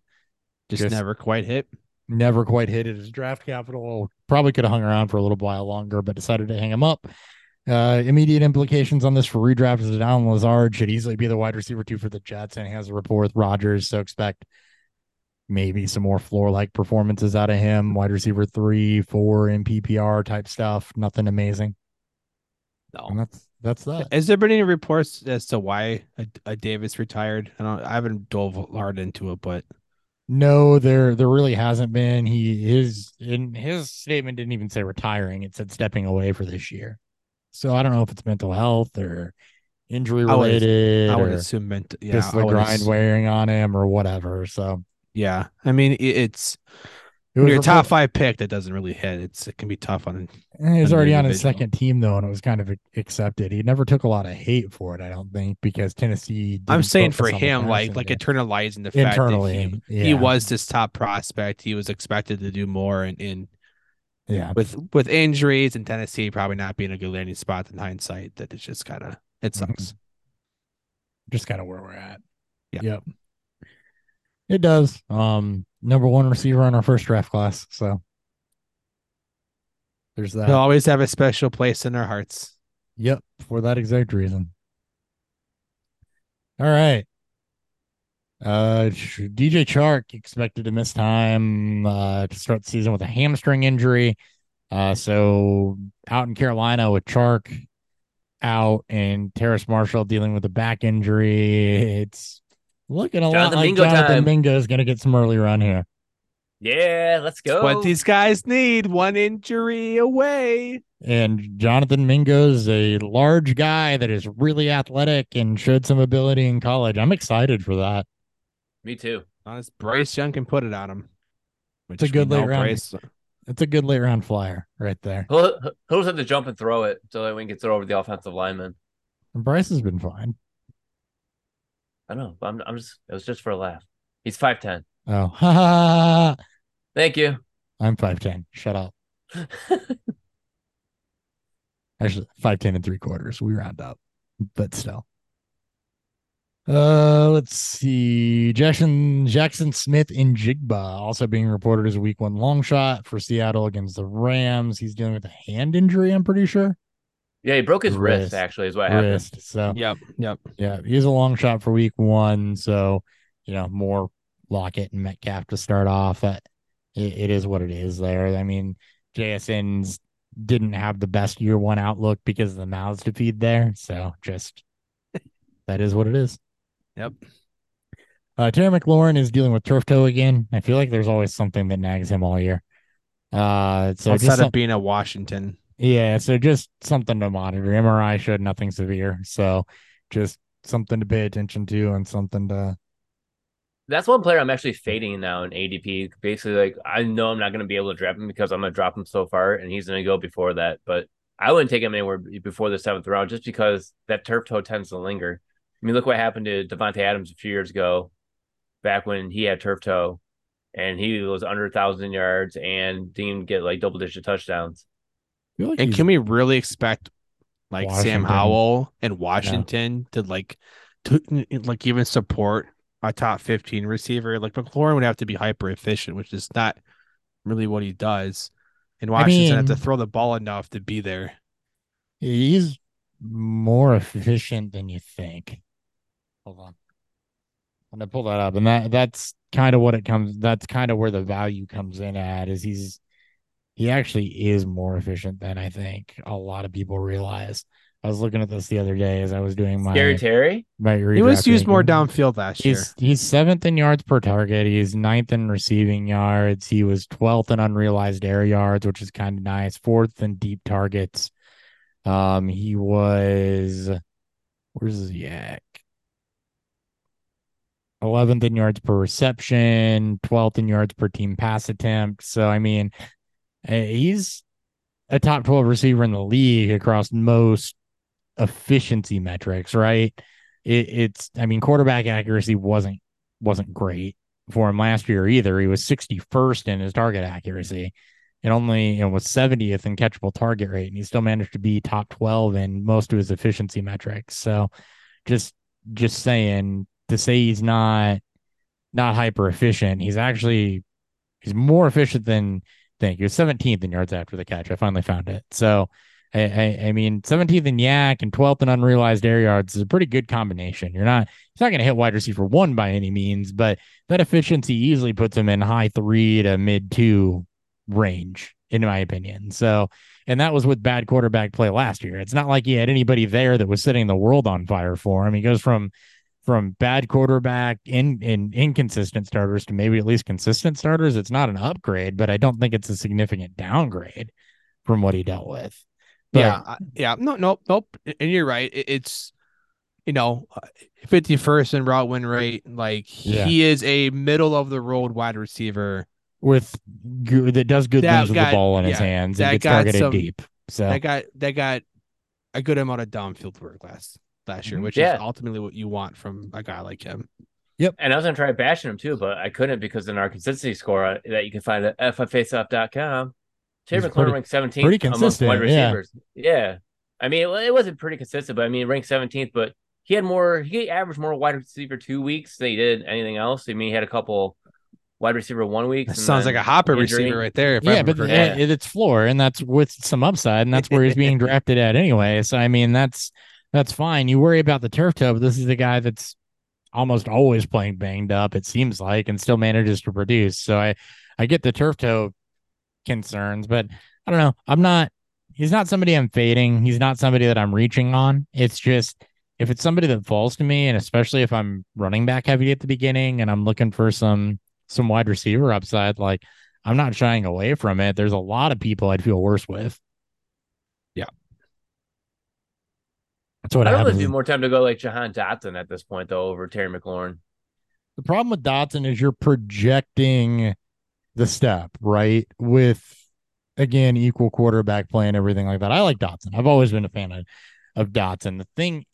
just,
just-
never quite hit.
never quite hit at his draft capital. Probably could have hung around for a little while longer, but decided to hang him up. Uh, immediate implications on this for redraft is that Allen Lazard should easily be the wide receiver two for the Jets, and he has a rapport with Rodgers, so expect maybe some more floor like performances out of him. Wide receiver three, four in PPR type stuff. Nothing amazing. And
No.
that's that's that.
Has there been any reports as to why a, a Davis retired? I don't. I haven't dove hard into it, but
No, there there really hasn't been. He his in his statement didn't even say retiring. It said stepping away for this year. So I don't know if it's mental health or injury
I would-
related
I would assume meant. Yeah,
just the grind
ass-
wearing on him or whatever. So
Yeah, I mean it's
it
when you're top five pick that doesn't really hit. It's it can be tough on.
eh, He was already on his second team though, and it was kind of accepted. He never took a lot of hate for it, I don't think, because Tennessee.
I'm saying for
focus on the
him, like like internalizing the fact
internally,
that he, he was this top prospect. He was expected to do more, and in
yeah.
with with injuries and Tennessee probably not being a good landing spot in hindsight, that it's just kind of it
Mhm.
sucks.
just kind of where we're at.
Yeah.
Yep. It does. Um, number one receiver on our first draft class. So there's that.
He'll always have a special place in our hearts.
Yep, for that exact reason. All right. Uh, DJ Chark expected to miss time uh, to start the season with a hamstring injury. Uh, so out in Carolina with Chark out and Terrace Marshall dealing with a back injury. It's looking a lot
Jonathan
like
Mingo
Jonathan
time.
Mingo is going to get some early run here.
yeah, let's go.
What these guys need, one injury away.
And Jonathan Mingo's a large guy that is really athletic and showed some ability in college. I'm excited for that.
Me too.
Honest, Bryce Young can put it on him. Which
a good late round.
Bryce-
It's a good late round flyer right there.
He'll, he'll just have to jump and throw it so that we can get throw over the offensive lineman.
And Bryce has been fine.
I know. but I'm, I'm just. It was just for a laugh. He's five ten.
Oh, ha, ha, ha, ha.
Thank you.
I'm 5'10. Shut up. Actually, 5'10 and three quarters. We round up, but still. Uh, let's see. Jaxon Jaxon Smith in Jigba also being reported as a week one long shot for Seattle against the Rams. He's dealing with a hand injury, I'm pretty sure.
Yeah, he broke his wrist.
Wrist.
Actually, is what happened.
Wrist. So
Yep, yep.
yeah, he's a long shot for week one. So, you know, more Lockett and Metcalf to start off. It, it is what it is there. I mean, JSN's didn't have the best year one outlook because of the mouths to feed there. So just that is what it is.
Yep.
Uh, Terry McLaurin is dealing with turf toe again. I feel like there's always something that nags him all year. Uh, so
Outside
just
of
some-
being a Washington.
Yeah, so just something to monitor. MRI showed nothing severe, so just something to pay attention to and something to.
That's one player I'm actually fading now in ADP. Basically, like I know I'm not going to be able to draft him because I'm going to drop him so far, and he's going to go before that. But I wouldn't take him anywhere before the seventh round, just because that turf toe tends to linger. I mean, look what happened to Davante Adams a few years ago, back when he had turf toe, and he was under a thousand yards and didn't get like double digit touchdowns.
Like
And can we really expect like Sam Howell and Washington to like to like even support a top 15 receiver? Like McLaurin would have to be hyper efficient, which is not really what he does. And
I
Washington have to throw the ball enough to be there.
he's more efficient than you think. Hold on. I'm gonna pull that up, and that that's kind of what it comes. That's kind of where the value comes in at. Is he's he actually is more efficient than I think a lot of people realize. I was looking at this the other day as I was doing my
Scary Terry.
my
He was
redraft
used more downfield last year.
He's he's seventh in yards per target. He's ninth in receiving yards. He was twelfth in unrealized air yards, which is kind of nice. Fourth in deep targets. Um, he was where's the yak? Eleventh in yards per reception, twelfth in yards per team pass attempt. So I mean, Uh, he's a top twelve receiver in the league across most efficiency metrics, right? It, it's I mean, quarterback accuracy wasn't wasn't great for him last year either. He was 61st in his target accuracy and only you know, was 70th in catchable target rate, and he still managed to be top 12 in most of his efficiency metrics. So just just saying to say he's not not hyper efficient, he's actually he's more efficient than he was 17th in yards after the catch. I finally found it. So I, I, I mean, 17th in yak and 12th in unrealized air yards is a pretty good combination. You're not, he's not going to hit wide receiver one by any means, but that efficiency easily puts him in high three to mid two range, in my opinion. So, and that was with bad quarterback play last year. It's not like he had anybody there that was setting the world on fire for him. He goes from from bad quarterback in in inconsistent starters to maybe at least consistent starters. It's not an upgrade, but I don't think it's a significant downgrade from what he dealt with. But
yeah, I- yeah, no, nope, nope. And you're right. It- It's you know, uh, fifty first in route win rate. Like
Yeah.
he is a middle of the road wide receiver
with good, that does good
That
things with the ball in his hands
that
and gets
got
targeted
some-
deep. So
that got that got a good amount of downfield work last last year,
Mhm.
which
Yeah.
is ultimately what you want from a guy like him. Yep.
And I was gonna try bashing him too, but I couldn't because in our consistency score uh, that you can find at ffaceoff.com, Terry
He's
McLaurin ranked 17th
pretty
amongst wide
consistent, yeah.
receivers. Yeah. I mean, it, it wasn't pretty consistent, but I mean, ranked 17th, but he had more, he averaged more wide receiver two weeks than he did anything else. I mean, he had a couple wide receiver one week.
That sounds like a hopper receiver right there. if
yeah, but
Yeah.
it- it's floor, and that's with some upside, and that's where he's being drafted at anyway. So I mean, that's that's fine. You worry about the turf toe, but this is the guy that's almost always playing banged up. It seems like, and still manages to produce. So I I get the turf toe concerns, but I don't know. I'm not. He's not somebody I'm fading. He's not somebody that I'm reaching on. It's just if it's somebody that falls to me, and especially if I'm running back heavy at the beginning, and I'm looking for some some wide receiver upside, like I'm not shying away from it. There's a lot of people I'd feel worse with. That's what
I don't know if it'd more time to go like Jahan Dotson at this point, though, over Terry McLaurin.
The problem with Dotson is you're projecting the step, right? With again, equal quarterback play and everything like that. I like Dotson. I've always been a fan of, of Dotson. The thing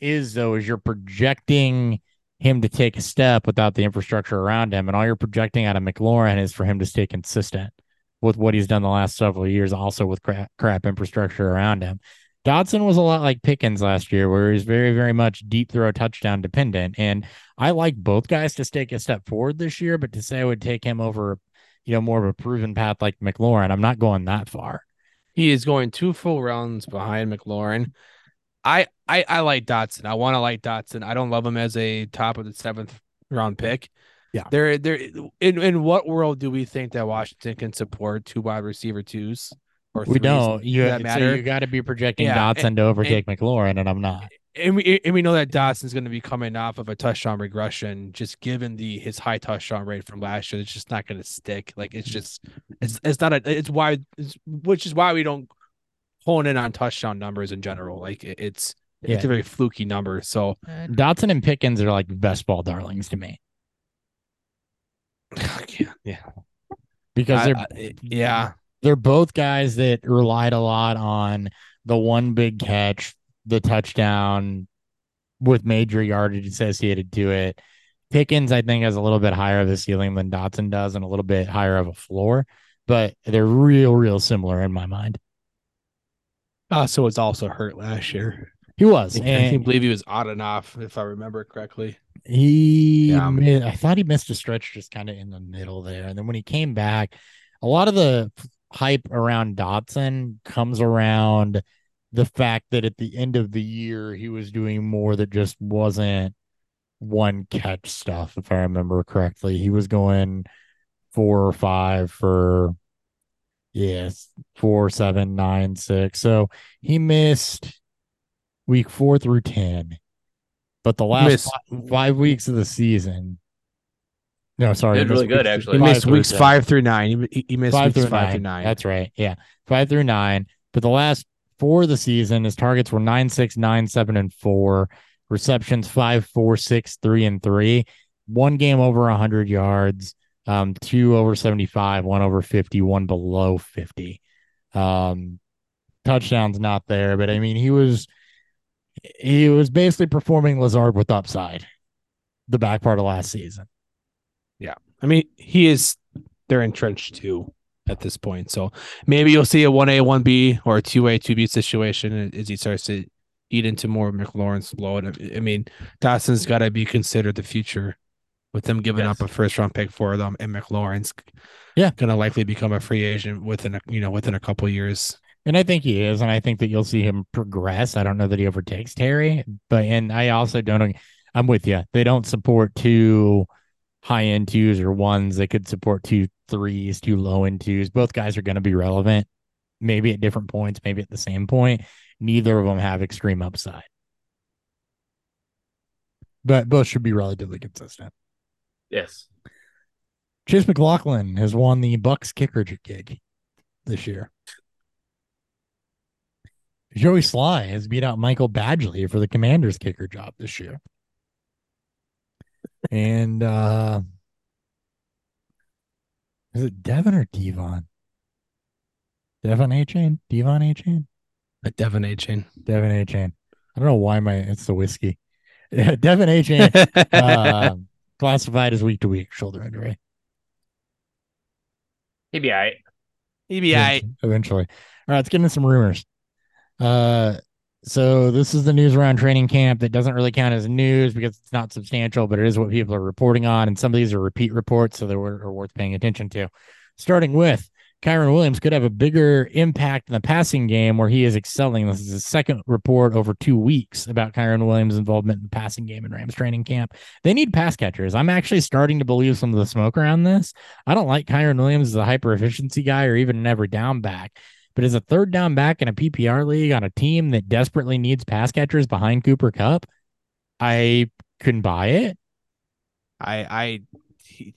is though, is you're projecting him to take a step without the infrastructure around him. And all you're projecting out of McLaurin is for him to stay consistent with what he's done the last several years, also with crap, crap infrastructure around him. Dotson was a lot like Pickens last year, where he's very, very much deep throw touchdown dependent. And I like both guys to take a step forward this year, but to say I would take him over, you know, more of a proven path like McLaurin, I'm not going that far.
He is going two full rounds behind McLaurin. I I, I like Dotson. I want to like Dotson. I don't love him as a top of the seventh round pick.
Yeah.
There there in in what world do we think that Washington can support two wide receiver twos or
We don't. You,
for that
so you got to be projecting
Yeah,
Dotson to overtake McLaurin, and I'm not.
and we and we know that Dotson's going to be coming off of a touchdown regression, just given the his high touchdown rate from last year. It's just not going to stick. Like it's mm-hmm. just it's it's not a it's why it's, which is why we don't hone in on touchdown numbers in general. Like it, it's
Yeah.
it's a very fluky number. So
Dotson and Pickens are like best ball darlings to me
yeah, yeah,
because
I-
they're
I- yeah.
They're both guys that relied a lot on the one big catch, the touchdown with major yardage associated to it. Pickens, I think, has a little bit higher of a ceiling than Dotson does and a little bit higher of a floor, but they're real, real similar in my mind.
Uh, so it's also hurt last year.
He was.
I think- I
and
can't believe he was on and off, if I remember correctly.
He,
Yeah.
mi- I thought he missed a stretch just kind of in the middle there. And then when he came back, a lot of the f- hype around Dotson comes around the fact that at the end of the year, he was doing more that just wasn't one catch stuff, if I remember correctly. He was going four or five for, yes, four, seven, nine, six. So he missed week four through ten, but the last
missed-
fi- five weeks of the season. No, sorry,
Did
he missed
really good,
weeks-
actually.
He
five
missed
through
weeks
10.
five through nine. He, he missed
five
weeks
through
five
nine.
through nine.
That's right. Yeah. Five through nine. But the last four of the season, his targets were nine, six, nine, seven, and four. Receptions five, four, six, three, and three. One game over hundred yards. Um, two over 75, one over 50, one below 50. Um, touchdowns not there, but I mean, he was he was basically performing Lazard with upside the back part of last season.
I mean, he is they're entrenched too at this point. So maybe you'll see a one A, one B or a two A, two B situation as he starts to eat into more of McLaurin's load. I- mean, Dotson's got to be considered the future with them giving
Yes.
up a first round pick for them, and McLaurin's
Yeah.
going to likely become a free agent within a you know within a couple years.
And I think he is, and I think that you'll see him progress. I don't know that he overtakes Terry, but and I also don't. I'm with you. They don't support two high end twos or ones. They could support two threes, two low end twos. Both guys are going to be relevant, maybe at different points, maybe at the same point. Neither of them have extreme upside, but both should be relatively consistent.
Yes.
Chase McLaughlin has won the Bucks kicker gig this year. Joey Slye has beat out Michael Badgley for the Commanders kicker job this year. And uh is it Devon or Devon? De'Von Achane? Devon A Chain?
A De'Von Achane.
Devon A Chain. I don't know why my it's the whiskey. De'Von Achane uh, classified as week to week shoulder injury.
He'd be all right.
He'd be all right.
eventually. All right, let's get into some rumors. Uh, so this is the news around training camp that doesn't really count as news because it's not substantial, but it is what people are reporting on, and some of these are repeat reports, so they were are worth paying attention to. Starting with Kyren Williams could have a bigger impact in the passing game where he is excelling. This is the second report over two weeks about Kyren Williams' involvement in the passing game in Rams training camp. They need pass catchers. I'm actually starting to believe some of the smoke around this. I don't like Kyren Williams as a hyper efficiency guy or even an every down back. But as a third down back in a PPR league on a team that desperately needs pass catchers behind Cooper Kupp, I couldn't buy it.
I I he-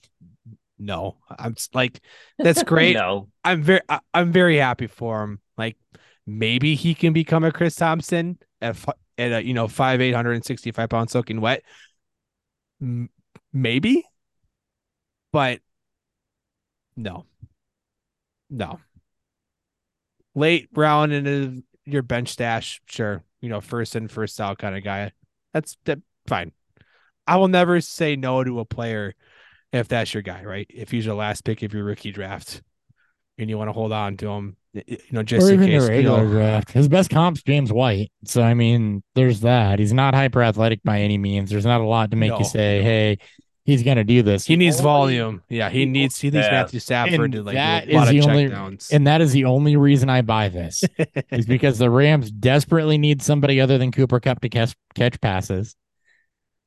no. I'm like that's great.
no.
I'm very I, I'm very happy for him. Like maybe he can become a Chris Thompson at at a you know five eight hundred and sixty five pounds soaking wet. M- maybe, but no, no. Late round into your bench stash, sure. You know, first in first out kind of guy. That's that fine. I will never say no to a player if that's your guy, right? If he's your last pick of your rookie draft and you want to hold on to him, you know, just
or
in
even
case.
the
You
regular
know,
draft. His best comp's James White. So I mean, there's that. He's not hyper athletic by any means. There's not a lot to make
No.
you say, hey, he's gonna do this.
he needs
only-
volume. Yeah, he
he-
needs he needs
yeah.
Matthew Stafford
And
to like
that
do a lot
is
of
the only-
checkdowns.
And that is the only reason I buy this. is because the Rams desperately need somebody other than Cooper Kupp to catch catch passes.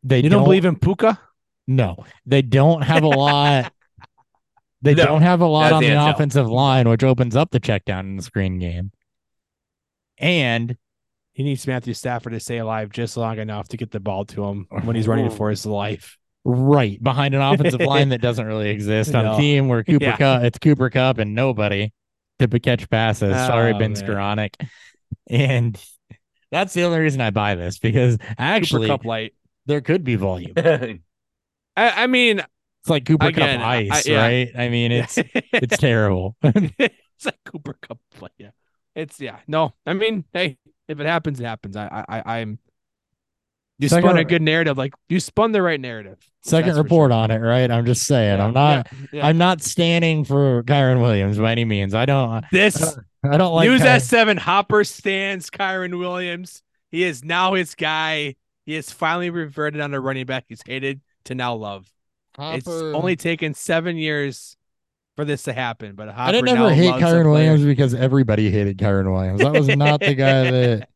They
you don't believe in Puka?
No, they don't have a lot. They
No,
don't have a lot on
the
the offensive line, which opens up the check down in the screen game. And
He needs Matthew Stafford to stay alive just long enough to get the ball to him when he's running for his life.
Right behind an offensive line that doesn't really exist on
No.
a team where Cooper
Yeah.
Kupp, it's Cooper Kupp and nobody to catch passes. Sorry,
Oh,
Ben
man.
Skowronek. And that's the only reason I buy this because actually
Cooper Kupp light.
there could be volume.
I, I mean,
It's like Cooper
Again,
Kupp
I-
ice,
yeah.
right? I mean, it's it's terrible.
it's like Cooper Kupp play. Yeah. It's yeah. No, I mean, hey, if it happens, it happens. I I I- I'm you
Second-
spun a good narrative. Like you spun the right narrative.
Second report
sure.
on it, right? I'm just saying.
Yeah,
I'm not.
yeah, yeah.
I'm not standing for Kyren Williams by any means. I don't.
this
I don't like.
News
Kyren-
S seven Hopper stands Kyren Williams. He is now his guy. He has finally reverted on a running back he's hated to now love. It's only taken seven years for this to happen, but Hopper
I didn't ever hate Kyren
player.
Williams because everybody hated Kyren Williams. That was not the guy that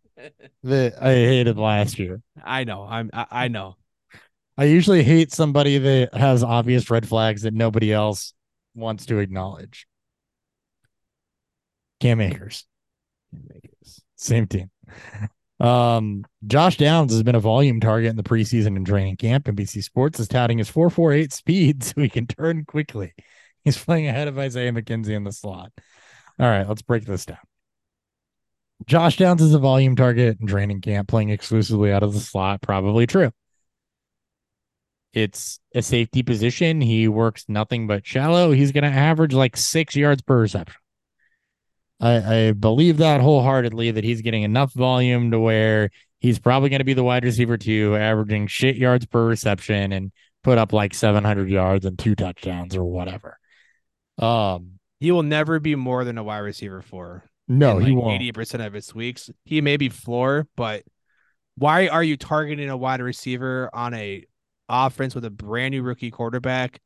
that I hated last year.
I know. I'm. I, I know.
I usually hate somebody that has obvious red flags that nobody else wants to acknowledge. Cam Akers, same team. Um, Josh Downs has been a volume target in the preseason and training camp. NBC Sports is touting his 448 speed so he can turn quickly. He's playing ahead of Isaiah McKenzie in the slot. All right, let's break this down. Josh Downs is a volume target in training camp, playing exclusively out of the slot. Probably true. It's a safety position. He works nothing but shallow. He's going to average like six yards per reception. I, I believe that wholeheartedly that he's getting enough volume to where he's probably going to be the wide receiver too, averaging shit yards per reception and put up like 700 yards and two touchdowns or whatever. Um,
He will never be more than a wide receiver for
no, he
like,
won't.
80% of his weeks. He may be floor, but why are you targeting a wide receiver on a offense with a brand new rookie quarterback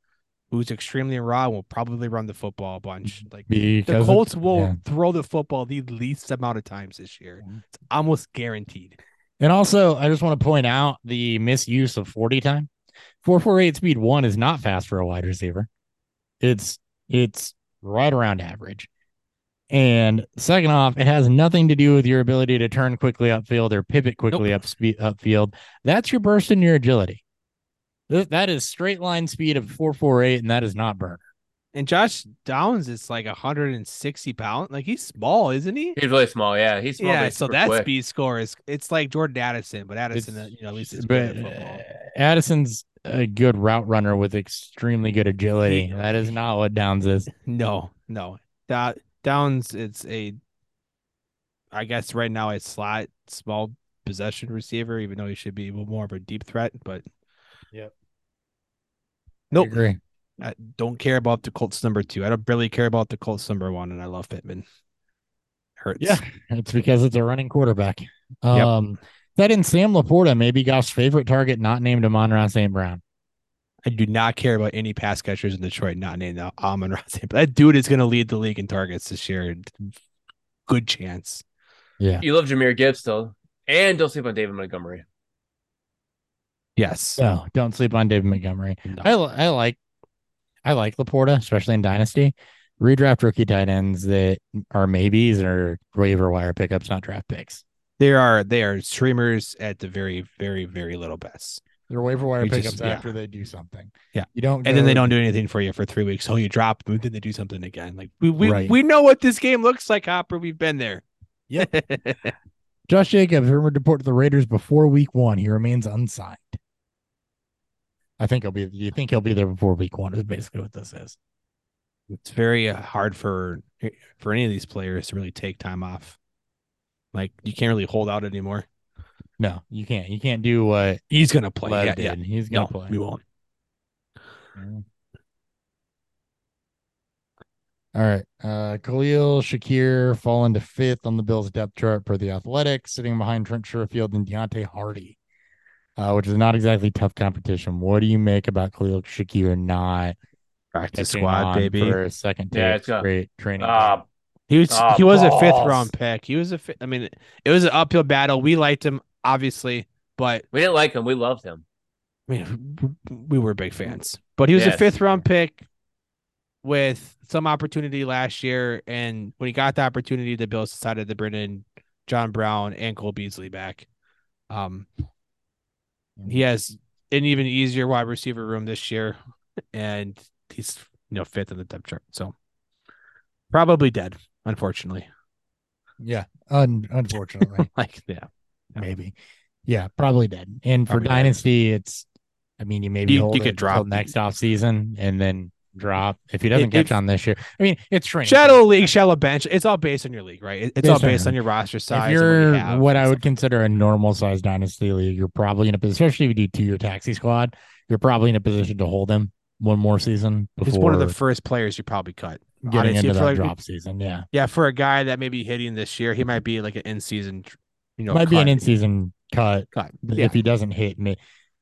who's extremely raw and will probably run the football a bunch? Like
because
the
of-
Colts will
yeah.
throw the football the least amount of times this year. It's almost guaranteed.
And also, I just want to point out the misuse of 40 time. 448 speed one is not fast for a wide receiver. It's it's right around average. And second off, it has nothing to do with your ability to turn quickly upfield or pivot quickly up speed upfield. That's your burst and your agility. Th- That is straight line speed of 448, and that is not burner.
And Josh Downs is like 160 pounds. Like he's small, isn't he?
He's really small. Yeah, he's small.
yeah, so
super
that
quick.
speed score is it's like Jordan Addison, but Addison,
It's-
uh, you know, at least it's
But
good at football.
uh, Addison's a good route runner with extremely good agility. That is not what Downs is.
No, no. That Downs, it's a, I guess right now a slot small possession receiver, even though he should be more of a deep threat. But
Yep. I
nope,
agree.
I don't care about the Colts number two. I don't really care about the Colts number one, and I love Pittman. Hurts.
Yeah, it's because it's a running quarterback. Um, that in Sam LaPorta, maybe Goff's favorite target, not named Amon-Ra St. Brown.
I do not care about any pass catchers in Detroit not named Amon Ross. But that dude is going to lead the league in targets this year. Good chance.
Yeah,
You love Jahmyr Gibbs though. and don't sleep on David Montgomery.
Yes.
no, don't sleep on David Montgomery.
No.
I li- I like I like LaPorta, especially in Dynasty. Redraft rookie tight ends that are maybes or waiver wire pickups, not draft picks.
They are they are streamers at the very very very little best.
They're waiver wire
just-
pickups
yeah.
after they do something.
Yeah.
you don't,
And then they don't do anything for you for three weeks. Oh, you drop, but then they do something again. Like we we,
Right.
we know what this game looks like, Hopper. We've been there.
Yep. Josh Jacobs rumored to report to the Raiders before Week One. He remains unsigned. I think he'll be. Do you think he'll be there before Week One? Is basically what this is.
it's very uh, hard for for any of these players to really take time off. Like you can't really hold out anymore.
No, you can't. You can't do what
He's gonna play.
Lev
yeah,
did.
yeah.
He's gonna play.
we won't.
All right. Uh Khalil Shakir fall to fifth on the Bills depth chart for the Athletics, sitting behind Trent Sherfield and Deonte Harty. Uh, which is not exactly tough competition. What do you make about Khalil Shakir not
Practice squad,
on
baby.
for a second
Yeah,
take
it's
training? Camp?
He was
Ah,
he was a fifth round pick. He was a fi- I mean, it was an uphill battle. We liked him, obviously, but
we didn't like him. We loved him.
I mean, we were big fans. But he was a fifth round pick with some opportunity last year, and when he got the opportunity, the Bills decided to bring in John Brown and Cole Beasley back. Um, he has an even easier wide receiver room this year, and he's you know fifth in the depth chart, so probably dead, unfortunately.
Yeah, un- unfortunately,
like yeah, Yeah.
Maybe. Yeah, probably dead. And for
Probably dead.
dynasty, it's. I mean, you maybe
You-
hold
you
it
could drop-
next off season and then drop if he doesn't
If-
catch
if-
on this year. I mean, it's training.
shadow league, shallow bench. It's all based on your league, right? It's
Based
all based
your
on your roster size.
If
and what you
you're what I would consider a normal size dynasty league, you're probably in a position, especially if you do two year taxi squad, you're probably in a position to hold him one more season before
He's one of the first players you probably cut.
getting
honestly,
into that
like-
drop season. Yeah,
Yeah, for a guy that may be hitting this year, he might be like an in season, you know,
might be an in season cut
cut. Yeah.
if he doesn't hit me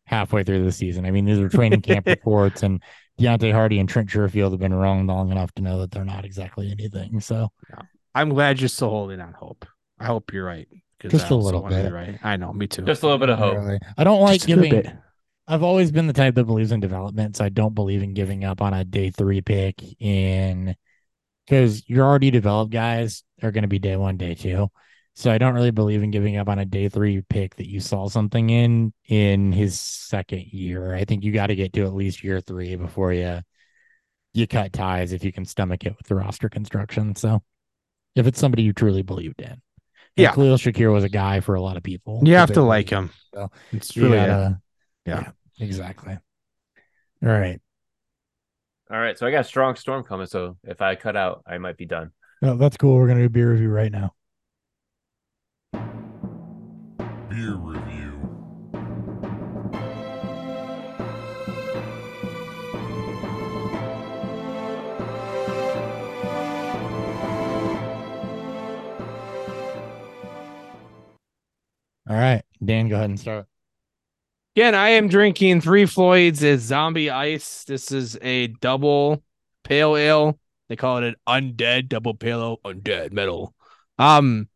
halfway through the season. I mean, these are training camp reports, and Deonte Harty and Trent Sherfield have been wrong long enough to know that they're not exactly anything. So
I'm glad you're still holding on hope. I hope you're right. 'cause
Just
I
a
also
little bit.
Right. I know. Me too.
Just a little bit of hope.
Really. I don't like
Just a
giving.
bit.
I've always been the type that believes in development, so I don't believe in giving up on a day three pick in because you're already developed guys are going to be day one, day two. So I don't really believe in giving up on a day three pick that you saw something in in his second year. I think you got to get to at least year three before you you cut ties if you can stomach it with the roster construction. So if it's somebody you truly believed in. And
Yeah.
Khalil Shakir was a guy for a lot of people.
You have to like him.
So,
It's
you
really it.
gotta-
Yeah.
exactly. All right.
All right, so I got a strong storm coming. So if I cut out, I might be done.
No, that's cool. We're gonna do beer review right now.
Beer review.
All right, Dan, go ahead and start.
Again, I am drinking Three Floyds as Zombie Ice. This is a double pale ale. They call it an undead double pale ale, undead metal. Um,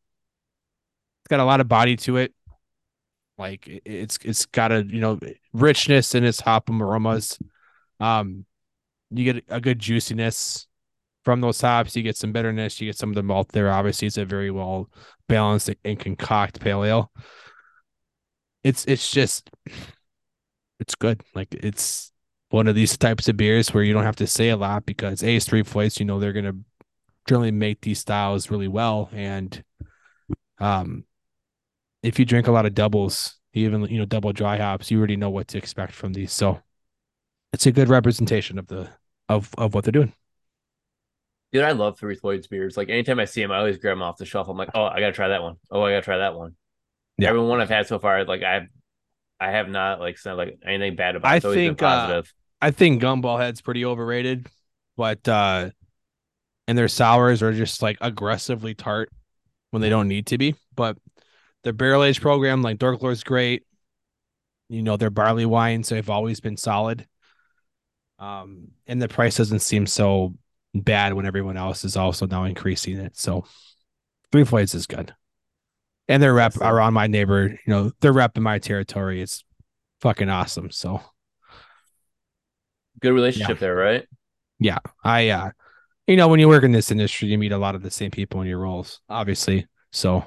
it's got a lot of body to it. Like it- it's it's got a you know richness in its hop aromas. Um, you get a good juiciness from those hops. You get some bitterness. You get some of the malt there. Obviously, it's a very well balanced and concoct pale ale. It's it's just it's good. Like it's one of these types of beers where you don't have to say a lot because A Three Floyds, you know, they're gonna generally make these styles really well. And um if you drink a lot of doubles, even you know, double dry hops, you already know what to expect from these. So it's a good representation of the of of what they're doing.
Dude, I love Three Floyd's beers. Like anytime I see them, I always grab them off the shelf. I'm like, oh, I gotta try that one. Oh, I gotta try that one.
Yeah.
Every one I've had so far, like I've, I have not like said like anything bad about. it.
I
It's always been
think, uh,
positive.
I think Gumballhead's pretty overrated, but uh and their sours are just like aggressively tart when they don't need to be. But their barrel age program, like Dark Lord's great. You know, their barley wines have always been solid. Um, and the price doesn't seem so bad when everyone else is also now increasing it. So three floyds is good. And their rep around my neighbor, you know, their rep in my territory is fucking awesome. So
Good relationship there, right?
yeah i uh you know when you work in this industry you meet a lot of the same people in your roles obviously so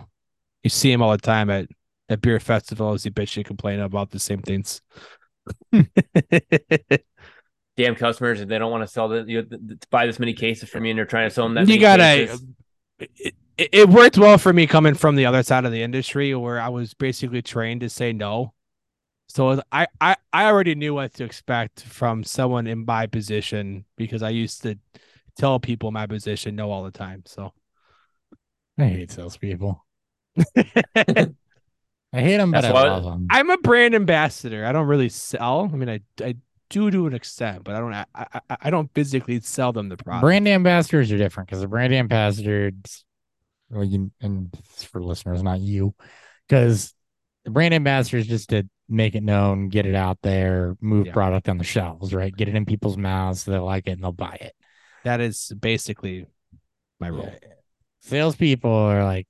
you see them all the time at at beer festivals He bitch you complain about the same things
Damn customers, and they don't want to sell the you to buy this many cases from you, and they're trying to sell them that.
you gotta it, uh, it, it worked well for me coming from the other side of the industry where i was basically trained to say no so I, I i already knew what to expect from someone in my position because i used to tell people my position no all the time so
I hate salespeople. I hate them, but I love them.
I'm a brand ambassador. I don't really sell. I mean, I I do to an extent, but I don't. I I, I don't physically sell them the product.
Brand ambassadors are different because the brand ambassadors, well, you and for listeners, not you, because the brand ambassador is just to make it known, get it out there, move
Yeah.
product on the shelves, right? Get it in people's mouths, so they like it and they'll buy it.
That is basically my role.
Yeah. Salespeople are like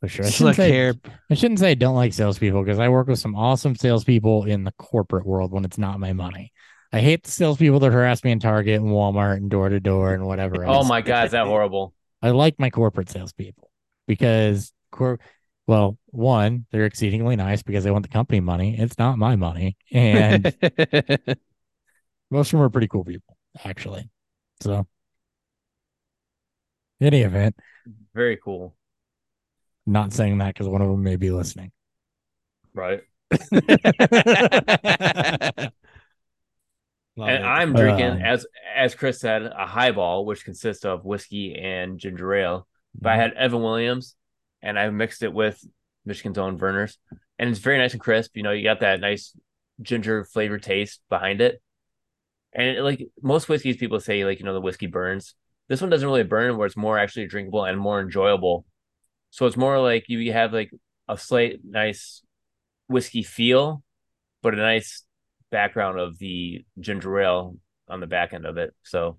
pusher. I shouldn't, say,
hair.
I shouldn't say I don't like salespeople because I work with some awesome salespeople in the corporate world when it's not my money. I hate the salespeople that harass me in Target and Walmart and door to door and whatever
Oh my god, is that horrible?
I like my corporate salespeople because, cor- well, one, they're exceedingly nice because they want the company money. It's not my money, and most of them are pretty cool people, actually. So, any event,
Very cool,
not saying that because one of them may be listening.
right? And
it.
I'm drinking,
Um,
as as Chris said, a highball, which consists of whiskey and ginger ale. But I
Mm-hmm.
had Evan Williams, and I mixed it with Michigan's own Vernors, and it's very nice and crisp. You know, you got that nice ginger flavor taste behind it, and it, like most whiskeys, people say like you know the whiskey burns. This one doesn't really burn, where it's more actually drinkable and more enjoyable. So it's more like you have like a slight nice whiskey feel, but a nice background of the ginger ale on the back end of it. So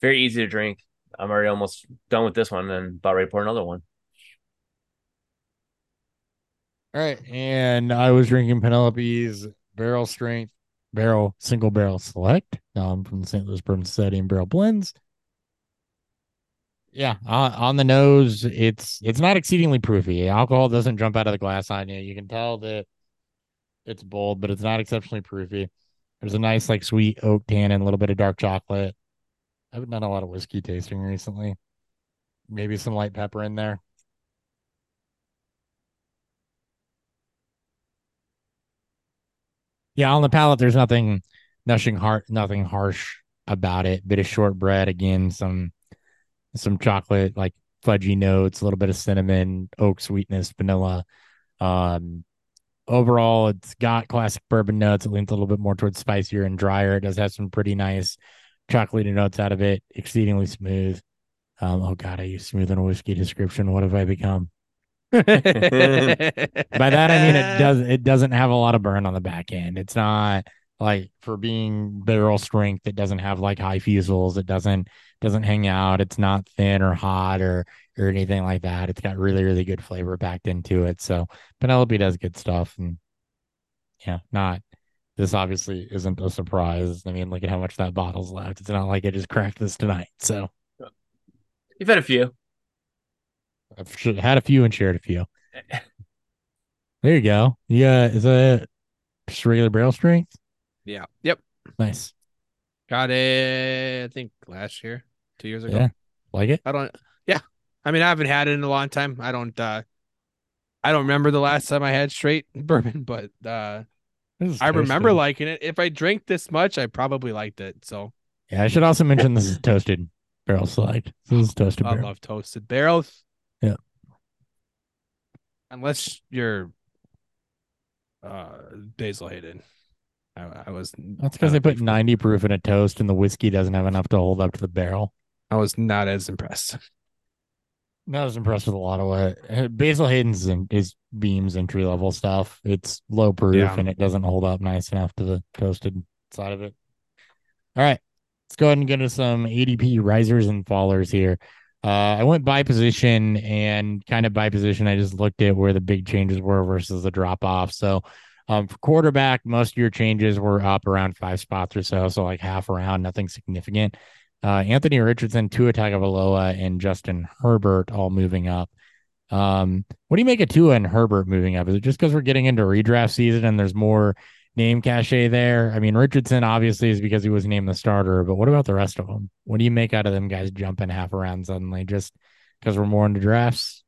very easy to drink. I'm already almost done with this one and about ready to pour another one.
All right. And I was drinking Penelope's barrel strength, barrel, single barrel select um, from the St. Louis Bourbon Society and Barrel Blends. Yeah, on, the nose, it's it's not exceedingly proofy. Alcohol doesn't jump out of the glass on you. You can tell that it's bold, but it's not exceptionally proofy. There's a nice like sweet oak tannin, a little bit of dark chocolate. I haven't done a lot of whiskey tasting recently. Maybe some light pepper in there. Yeah, on the palate, there's nothing, nothing hard, nothing harsh about it. Bit of shortbread, again, some some chocolate, like fudgy notes, a little bit of cinnamon, oak sweetness, vanilla. Um, overall, it's got classic bourbon notes. It leans a little bit more towards spicier and drier. It does have some pretty nice chocolatey notes out of it. Exceedingly smooth. Um, oh God, I use smooth in a whiskey description. What have I become? By that I mean it does it doesn't have a lot of burn on the back end. It's not like for being barrel strength, it doesn't have like high fusels. It doesn't doesn't hang out. It's not thin or hot or or anything like that. It's got really, really good flavor packed into it. So Penelope does good stuff. And yeah, not this obviously isn't a surprise. I mean, look at how much that bottle's left. It's not like I just cracked this tonight. So
You've had a few.
I've had a few and shared a few. There you go. Yeah, is that just regular barrel strength?
Yeah. Yep.
Nice.
Got it. I think last year, two years ago.
Yeah. Like it?
I don't. Yeah. I mean, I haven't had it in a long time. I don't. uh I don't remember the last time I had straight bourbon, but uh I remember liking it. If I drank this much, I probably liked it. So
Yeah, I should also mention this is toasted barrel select. This is toasted
I
barrel.
love toasted barrels.
Yeah.
Unless you're uh Basil Hayden. I, I was
That's because they put. 90 proof in a toast and the whiskey doesn't have enough to hold up to the barrel.
I was not as impressed.
Not as impressed with a lot of what uh, Basil Hayden's in, is beams entry level stuff. It's low proof
Yeah.
and it doesn't hold up nice enough to the toasted side of it. All right, let's go ahead and get into some ADP risers and fallers here. Uh, I went by position and kind of by position. I just looked at where the big changes were versus the drop off. So, um, for quarterback, most of your changes were up around five spots or so, so like half around, nothing significant. Uh, Anthony Richardson, Tua Tagovailoa, and Justin Herbert all moving up. Um, what do you make of Tua and Herbert moving up? Is it just because we're getting into redraft season and there's more name cachet there? I mean, Richardson obviously is because he was named the starter, but what about the rest of them? What do you make out of them guys jumping half around suddenly just because we're more into drafts?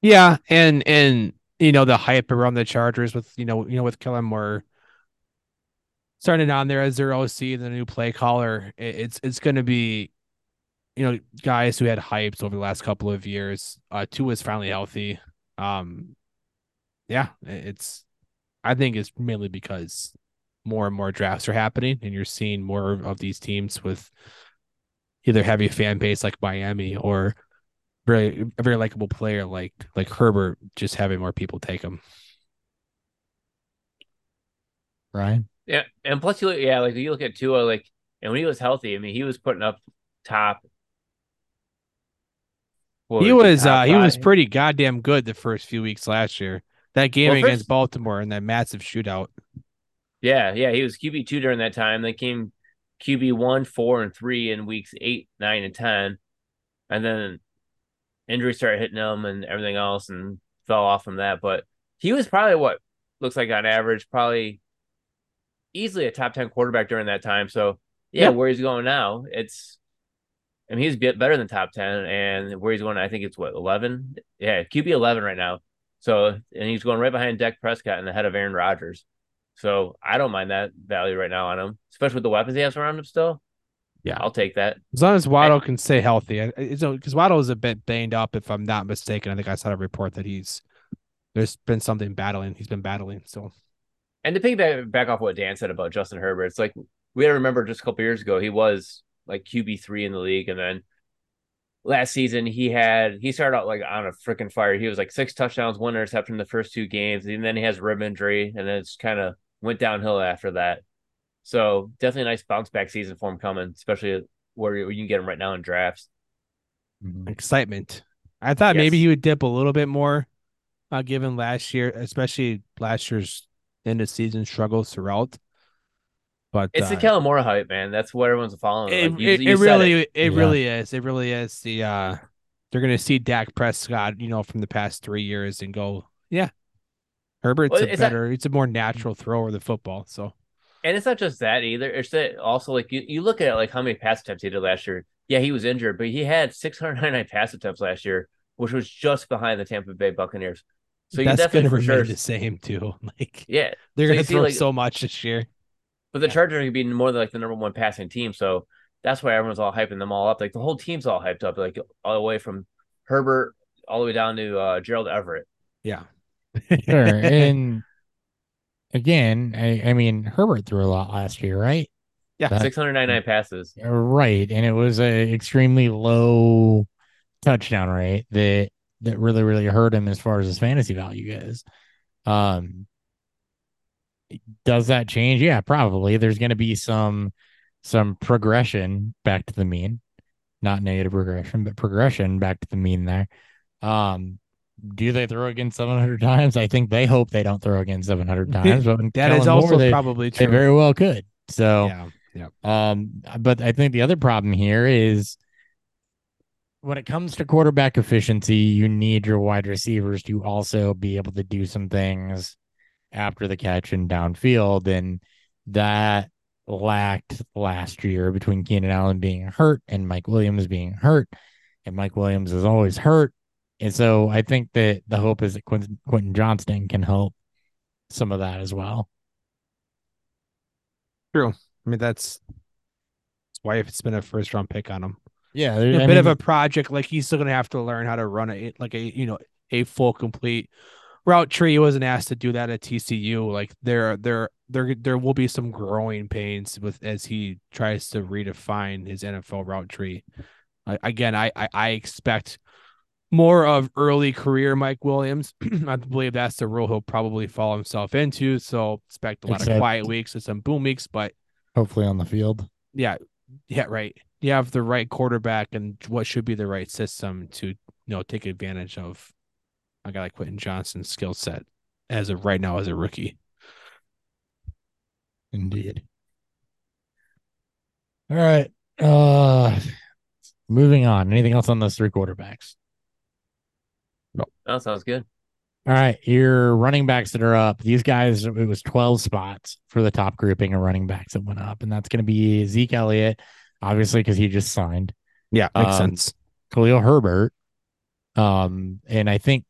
Yeah, and and you know the hype around the Chargers with you know you know with Kellen Moore starting on there as their OC, the new play caller. it- it's it's going to be, you know, guys who had hypes over the last couple of years. Uh, Tua is finally healthy. Um, yeah, it- it's. I think it's mainly because more and more drafts are happening, and you're seeing more of these teams with either heavy fan base like Miami or very a very likable player like like Herbert just having more people take him.
Ryan?
Yeah, and plus you look, yeah, like you look at Tua, like, and when he was healthy, I mean, he was putting up top. what
he
was
was
top
uh he was pretty goddamn good the first few weeks last year. That game
Well,
against
first-
Baltimore and that massive shootout.
Yeah, yeah, he was QB two during that time. Then came QB one, four, and three in weeks eight, nine, and ten, and then injuries started hitting him and everything else, and fell off from that. But he was probably what looks like on average, probably easily a top ten quarterback during that time. So yeah,
Yeah.
where he's going now, it's. I mean, he's bit better than top ten, and where he's going, I think it's what eleven. Yeah, QB eleven right now. So and he's going right behind Dak Prescott and ahead of Aaron Rodgers. So I don't mind that value right now on him, especially with the weapons he has around him still.
Yeah.
I'll take that.
As long as Waddle can stay healthy, I- I- so because Waddle is a bit banged up, if I'm not mistaken. I think I saw a report that he's there's been something battling. He's been battling. So
And to piggyback back off what Dan said about Justin Herbert, it's like we gotta remember just a couple years ago he was like QB three in the league, and then last season he had he started out like on a freaking fire. He was like six touchdowns, one interception in the first two games, and then he has rib injury, and then it's kind of went downhill after that. So definitely a nice bounce back season for him coming, especially where you you can get him right now in drafts.
excitement. I thought maybe he would dip a little bit more, uh, given last year, especially last year's end of season struggles throughout. But
It's
uh,
the Kellen Moore hype, man. That's what everyone's following.
it,
Like, you-
it,
you
it really it,
Yeah.
really is. It really is. The uh they're gonna see Dak Prescott, you know, from the past three years and go, yeah. Herbert's
Well,
a
is that-
better, it's a more natural thrower of the football. So
And it's not just that either. It's that also like you, you look at like how many pass attempts he did last year. Yeah, he was injured, but he had 699 pass attempts last year, which was just behind the Tampa Bay Buccaneers. So you
that's
definitely
gonna
for
remain
sure,
the same too. Like
yeah.
they're
So
gonna
see,
throw
like-
so much this year.
But the
Yeah.
Chargers are gonna be more than like the number one passing team, so that's why everyone's all hyping them all up. Like the whole team's all hyped up, like all the way from Herbert all the way down to uh, Gerald Everett.
Yeah.
Sure. and again, I, I mean, Herbert threw a lot last year, right?
Yeah,
That-
699 passes.
Right. And it was a extremely low touchdown rate that that really, really hurt him as far as his fantasy value goes. Um does that change? Yeah, probably. There's gonna be some some progression back to the mean. Not negative regression, but progression back to the mean there. Um do they throw again 700 times? I think they hope they don't throw again 700 times. But
That is also
Moore, they,
probably true.
they very well could. So
yeah. Yeah.
um, but I think the other problem here is when it comes to quarterback efficiency, you need your wide receivers to also be able to do some things after the catch and downfield. And that lacked last year between Keenan Allen being hurt and Mike Williams being hurt. And Mike Williams is always hurt. And so I think that the hope is that Quentin, Quentin Johnston can help some of that as well. True.
I mean that's that's why if it's been a first round pick on him.
Yeah,
a
there- I
bit of a project. Like he's still gonna have to learn how to run a like a you know a full complete route tree. He wasn't asked to do that at TCU. Like there there there there will be some growing pains with as he tries to redefine his NFL route tree. I, again, I, I I expect more of early career Mike Williams. I believe that's the role he'll probably fall himself into. So expect a lot
Except-
of quiet weeks and some boom weeks, but
hopefully on the field.
yeah, yeah, right. You have the right quarterback and what should be the right system to you know take advantage of a guy like Quentin Johnston's skill set as of right now as a rookie.
Indeed. All right. Uh moving on. Anything else on those three quarterbacks?
Oh, sounds good.
All right. Your running backs that are up. These guys, it was 12 spots for the top grouping of running backs that went up. And that's going to be Zeke Elliott, obviously, because he just signed.
Yeah,
makes sense. Khalil Herbert. Um, and I think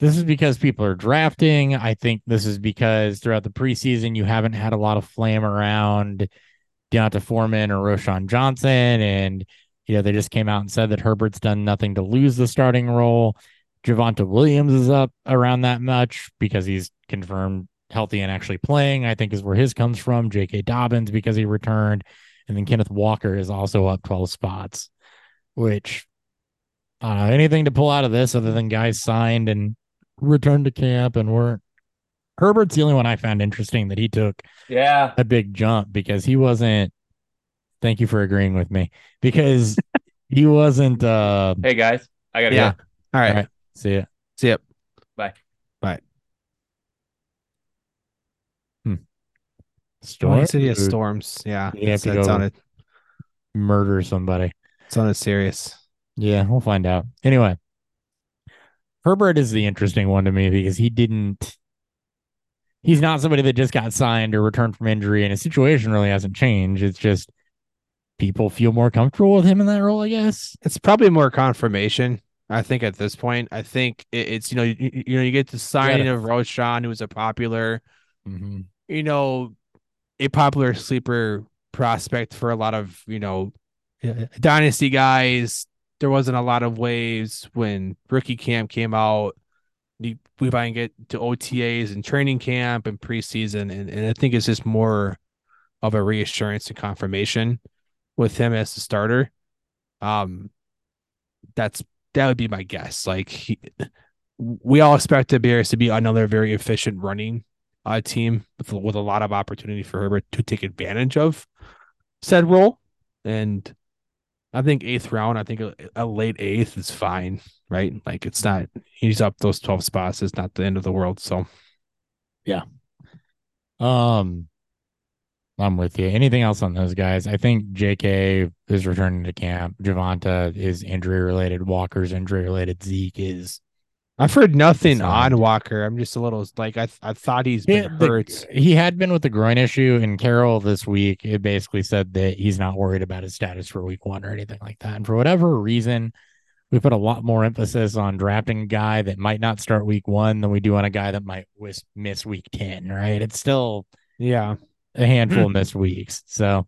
this is because people are drafting. I think this is because throughout the preseason, you haven't had a lot of flame around D'Onta Foreman or Roschon Johnson. And, you know, they just came out and said that Herbert's done nothing to lose the starting role. Javonte Williams is up around that much because he's confirmed healthy and actually playing, I think is where his comes from. J.K. Dobbins because he returned. And then Kenneth Walker is also up 12 spots, which uh, anything to pull out of this other than guys signed and returned to camp and weren't. Herbert's the only one I found interesting that he took
Yeah.
a big jump because he wasn't. Thank you for agreeing with me because he wasn't. uh
Hey guys, I gotta
Yeah.
go.
All right.
All right. See ya.
See ya.
Bye.
Bye. Oh,
Storm
he said he has
Dude,
storms. Yeah.
You have to
it's
go-
on it.
murder somebody.
It's on it serious.
Yeah, we'll find out. Anyway, Herbert is the interesting one to me because he didn't. He's not somebody that just got signed or returned from injury, and his situation really hasn't changed. It's just people feel more comfortable with him in that role, I guess.
It's probably more confirmation. I think at this point, I think it's you know you, you know you get the signing of Roschon, who was a popular
Mm-hmm.
you know, a popular sleeper prospect for a lot of, you know, uh, dynasty guys. There wasn't a lot of waves when rookie camp came out. We finally get to OTAs and training camp and preseason, and, and I think it's just more of a reassurance and confirmation with him as the starter. Um, that's that would be my guess. Like he, we all expect the Bears to be another very efficient running uh, team with, with a lot of opportunity for Herbert to take advantage of said role. And I think eighth round, I think a, a late eighth is fine, right? Like it's not, he's up those 12 spots. It's not the end of the world. So yeah.
Um, I'm with you. Anything else on those guys? I think JK is returning to camp. Javonte is injury related. Walker's injury related. Zeke is
I've heard nothing on Walker. I'm just a little like I I thought he's been
Yeah, the-
hurt.
he had been with the groin issue, and Carroll this week it basically said that he's not worried about his status for week one or anything like that. And for whatever reason, we put a lot more emphasis on drafting a guy that might not start week one than we do on a guy that might miss week ten. Right? It's still
Yeah,
a handful hmm. of missed weeks. So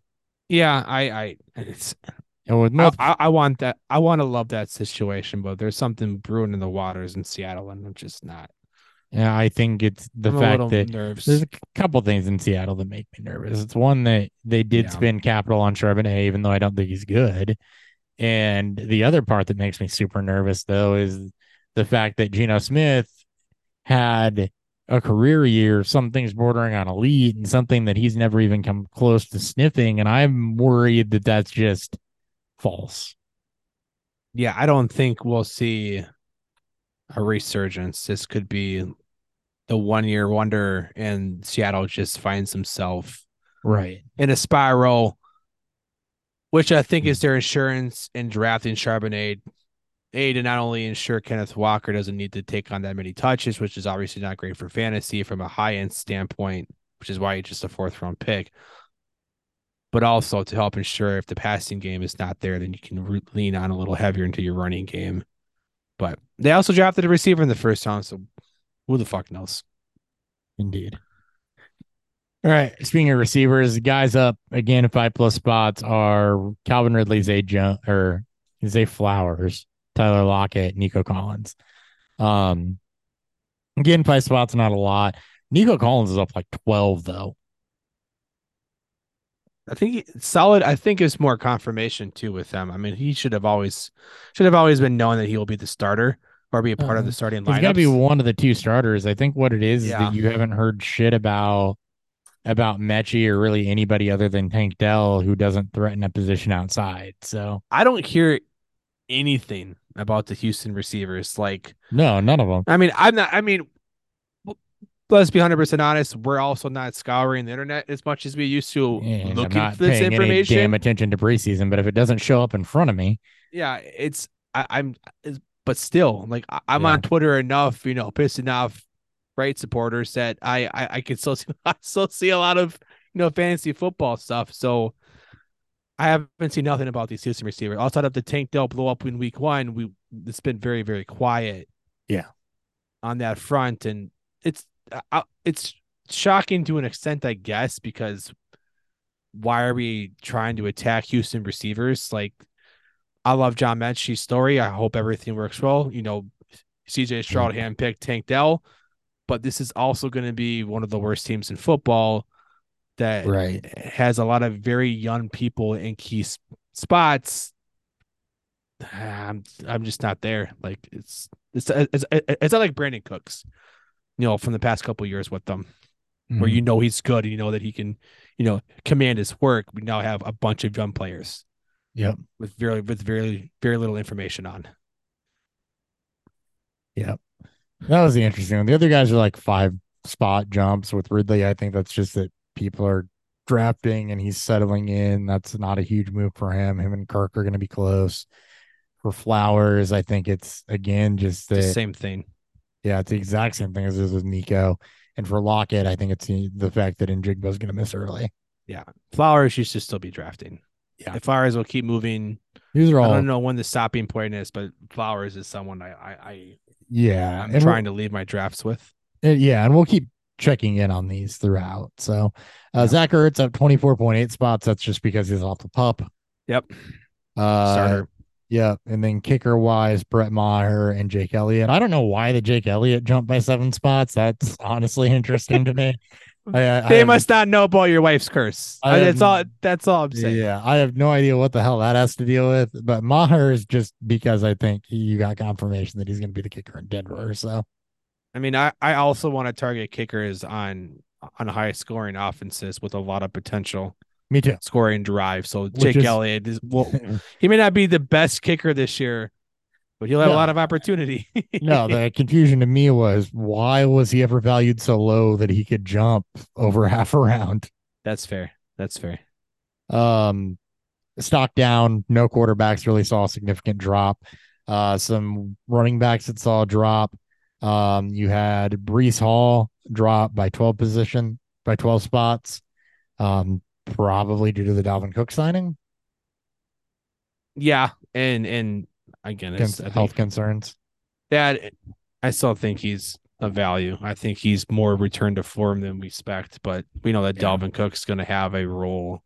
yeah. I I it's
and with
I, I, I want that. I want to love that situation, but there's something brewing in the waters in Seattle, and I'm just not.
yeah, I think it's the
I'm
fact that
nervous.
There's a couple things in Seattle that make me nervous. It's one that they did
Yeah.
spend capital on Charbonnet, even though I don't think he's good. And the other part that makes me super nervous, though, is the fact that Geno Smith had a career year, something's bordering on elite, and something that he's never even come close to sniffing. And I'm worried that that's just false.
yeah, I don't think we'll see a resurgence. This could be the one year wonder, and Seattle just finds himself
Right.
in a spiral, which I think is their insurance in drafting Charbonnet. A to not only ensure Kenneth Walker doesn't need to take on that many touches, which is obviously not great for fantasy from a high end standpoint, which is why he's just a fourth round pick. But also to help ensure if the passing game is not there, then you can re- lean on a little heavier into your running game. But they also drafted a receiver in the first round, so who the fuck knows?
Indeed. All right. Speaking of receivers, guys up again five plus spots are Calvin Ridley, Zay Jones, or Zay Flowers, Tyler Lockett, Nico Collins. Um, again, five spots, not a lot. Nico Collins is up like twelve though.
I think solid. I think is more confirmation too with them. I mean, he should have always should have always been known that he will be the starter or be a part of
Uh,
the starting lineup.
He's got to be one of the two starters. I think what it is is that you haven't heard shit about about Metchie or really anybody other than Tank Dell who doesn't threaten a position outside. So
I don't hear anything about the Houston receivers. Like,
no, none of them.
I mean, I'm not. I mean, let's be hundred percent honest. We're also not scouring the internet as much as we used to,
I'm
looking for this information.
damn attention to preseason, but if it doesn't show up in front of me,
yeah, it's I, I'm, it's, but still, like I, I'm
Yeah.
on Twitter enough, you know, pissing off right supporters that I I, I can still see, I still see a lot of you know fantasy football stuff. So I haven't seen nothing about these Houston receivers outside of the Tank Dell blow up in Week One. We it's been very very quiet.
Yeah.
on that front, and it's uh, it's shocking to an extent, I guess, because why are we trying to attack Houston receivers? Like, I love John Metchie's story. I hope everything works well. You know, CJ Stroud handpicked Tank Dell, but this is also going to be one of the worst teams in football that
right?
has a lot of very young people in key spots. I'm I'm just not there. Like it's it's it's, it's not like Brandin Cooks, you know, from the past couple years with them where
Mhm.
you know he's good and you know that he can, you know, command his work. We now have a bunch of young players
Yep.
with very with very very little information on. Yep.
That was the interesting one. The other guys are like five spot jumps with Ridley. I think that's just that people are drafting and he's settling in. That's not a huge move for him. Him and Kirk are going to be close. For Flowers, I think it's again just
the same thing.
Yeah, it's the exact same thing as this with Nico. And for Lockett, I think it's the, the fact that Njigba's going to miss early.
Yeah, Flowers, should still be drafting.
Yeah.
If Flowers will keep moving,
These are all.
I don't know when the stopping point is, but Flowers is someone I I, I
yeah.
I'm
and
trying to leave my drafts with.
we'll- yeah, and we'll keep checking in on these throughout. So, uh,
Yeah.
Zach Ertz up 24.8 spots. That's just because he's off the pup.
Yep.
Uh,
Starter.
Yeah, and then kicker wise, Brett Maher and Jake Elliott. I don't know why the Jake Elliott jumped by seven spots. That's honestly interesting to me. I, I, I
They
have-
must not know about your wife's curse.
I
that's all. That's all I'm saying.
Yeah, I have no idea what the hell that has to deal with. But Maher is just because I think you got confirmation that he's going to be the kicker in Denver. So
I mean, I, I also want to target kickers on on high scoring offenses with a lot of potential
me too.
scoring drive. So
Which
Jake
is-
Elliott is well, he may not be the best kicker this year, but he'll have
No.
a lot of opportunity.
no, the confusion to me was why was he ever valued so low that he could jump over half a round?
that's fair. That's fair.
Um, stock down. No quarterbacks really saw a significant drop. Uh, some running backs that saw a drop. Um, you had Breece Hall drop by 12 position by 12 spots. Um, probably due to the Dalvin Cook signing.
Yeah, and and again, it's,
Con- health
think
concerns.
that I still think he's a value. I think he's more return to form than we expect, but we know that
Yeah.
Dalvin Cook's going to have a role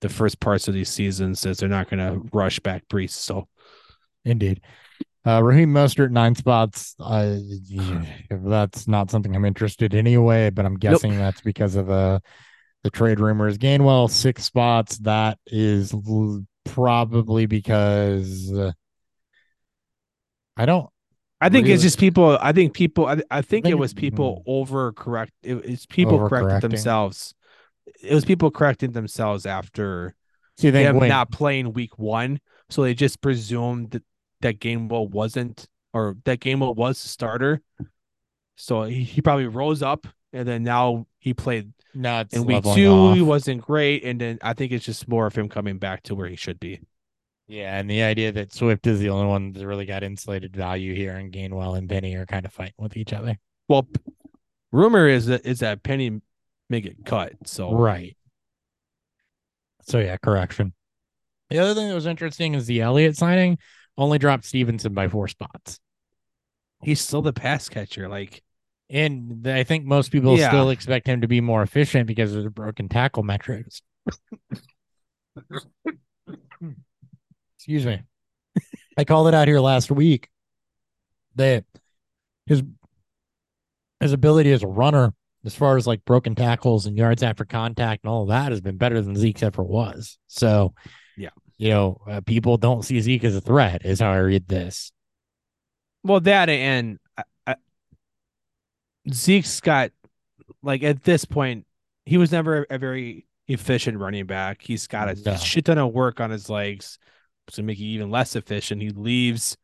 the first parts of these seasons as they're not going to rush back Breece. So
Indeed. Uh, Raheem Mostert, nine spots. Uh, that's not something I'm interested in anyway, but I'm guessing that's because of the the trade rumors. Gainwell, six spots. That is l- probably because uh, I don't.
I think it's just people. I think people. I, I think
think
it was people overcorrect. It, it's people correcting themselves. It was people correcting themselves after
So
them not playing week one, so they just presumed that that Gainwell wasn't, or that Gainwell was the starter. So he, he probably rose up, and then now he played
no,
in week two.
off.
He wasn't great, and then I think it's just more of him coming back to where he should be.
Yeah, and the idea that Swift is the only one that really got insulated value here, and Gainwell and Penny are kind of fighting with each other.
Well, rumor is that is that Penny may get cut. So
Right. So yeah, correction. The other thing that was interesting is the Elliott signing only dropped Stevenson by four spots.
he's still the pass catcher. Like
And I think most people
Yeah.
still expect him to be more efficient because of the broken tackle metrics. Excuse me. I called it out here last week that his his ability as a runner, as far as like broken tackles and yards after contact and all of that, has been better than Zeke's ever was. So,
Yeah.
You know, uh, people don't see Zeke as a threat, is how I read this.
Well, that and I, I, Zeke's got like at this point, he was never a very efficient running back. He's got a
No.
shit ton of work on his legs to make you even less efficient. He leaves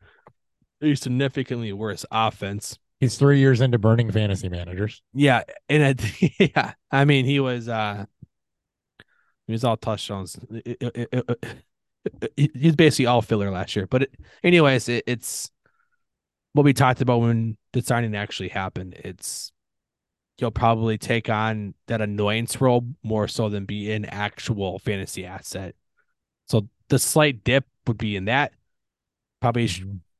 a significantly worse offense.
He's three years into burning fantasy managers.
Yeah, and it, yeah, I mean he was uh he was all touchdowns. It- it- it- it- it- He's basically all filler last year. But it, anyways, it, it's what we talked about when the signing actually happened. It's he'll probably take on that annoyance role more so than be an actual fantasy asset. So the slight dip would be in that. Probably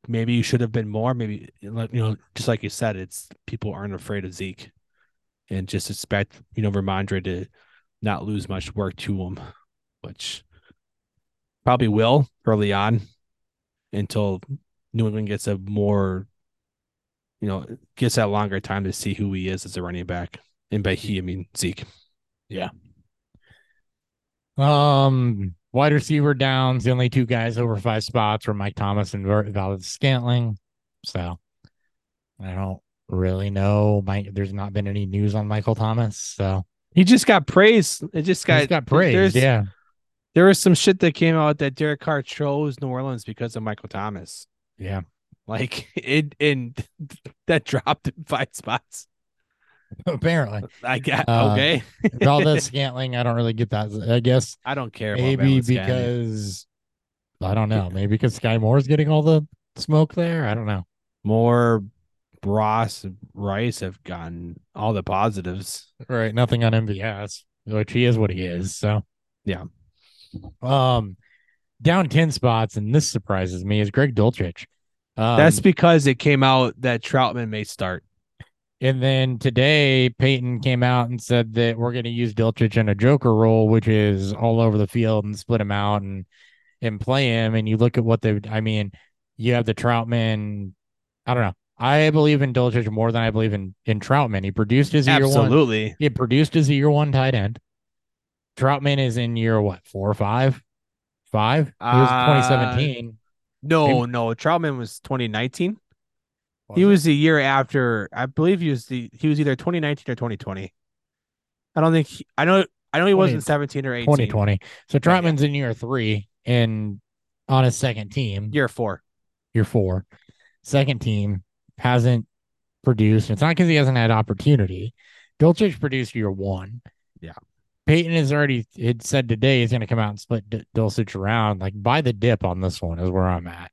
maybe you should have been more. Maybe you know, just like you said, it's people aren't afraid of Zeke, and just expect you know Rhamondre to not lose much work to him, which probably will early on until New England gets a more, you know, gets that longer time to see who he is as a running back. And by he, I mean Zeke. Yeah.
Um, wide receiver downs. The only two guys over five spots were Mike Thomas and Valdes Scantling. So I don't really know. Mike, there's not been any news on Michael Thomas. So
He just got praised. It just got,
got praise. Yeah.
There was some shit that came out that Derek Carr chose New Orleans because of Michael Thomas.
Yeah.
Like it, and that dropped in five spots.
Apparently.
I got
Uh,
okay.
Valdes Scantling, I don't really get that. I guess
I don't care. About
maybe
Valdes Scantling.
because I don't know. Maybe because Skyy Moore's getting all the smoke there. I don't know.
more Ross Rice have gotten all the positives.
Right. Nothing on MVS, which he is what he is. So
Yeah.
Um down 10 spots, and this surprises me, is Greg Dulcich. Um,
That's because it came out that Troutman may start.
and then today Peyton came out and said that we're gonna use Dulcich in a joker role, which is all over the field and split him out and and play him. And you look at what they I mean, you have the Troutman. I don't know. I believe in Dulcich more than I believe in in Troutman. He produced his year one.
Absolutely.
He produced his year one tight end. Troutman is in year what four or five? Five? He was
Uh,
2017.
No, no. Troutman was 2019. he
it?
was the year after. I believe he was the. He was either 2019 or 2020. I don't think. He, I know. I know he
20
wasn't 17 or 18.
2020. So
Yeah, yeah.
Troutman's in year three and on his second team,
Year four.
year four. Second team hasn't produced. It's not because he hasn't had opportunity. Dulcich produced year one.
Yeah.
Peyton has already had said today he's going to come out and split D- Dulcich around. Like buy the dip on this one is where I'm at.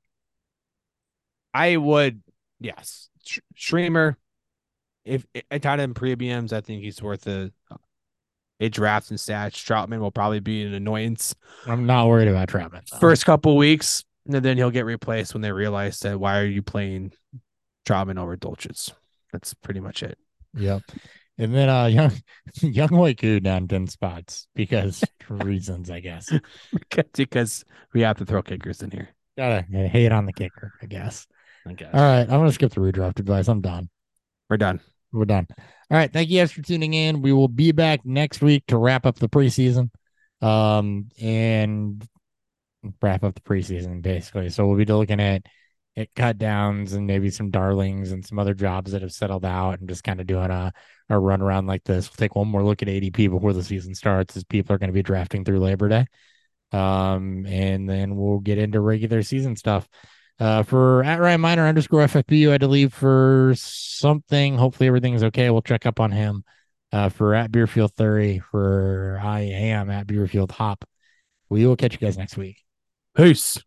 I would, yes. Sh- Streamer, if I tied him premiums, I think he's worth a a draft and stats. Troutman will probably be an annoyance
I'm not worried about Troutman. though.
first couple weeks, and then he'll get replaced when they realize that why are you playing Troutman over Dulcich? That's pretty much it.
Yep. And then uh young Younghoe Koo down 10 spots because reasons, I guess.
because, because we have to throw kickers in here.
Gotta hate on the kicker, I guess.
Guess.
All right. I'm gonna skip the redraft advice. I'm done.
We're done.
We're done. All right. Thank you guys for tuning in. We will be back next week to wrap up the preseason. Um and wrap up the preseason basically. So we'll be looking at at cut downs and maybe some darlings and some other jobs that have settled out and just kind of doing a, or run around like this. We'll take one more look at ADP before the season starts, as people are going to be drafting through Labor Day. Um, and then we'll get into regular season stuff. Uh, for at Ryan Minor underscore FFBU, I had to leave for something. Hopefully, everything's okay. We'll check up on him. Uh, for at Beerfield Thury, for I am at Beerfield Hop. We will catch you guys next week.
Peace.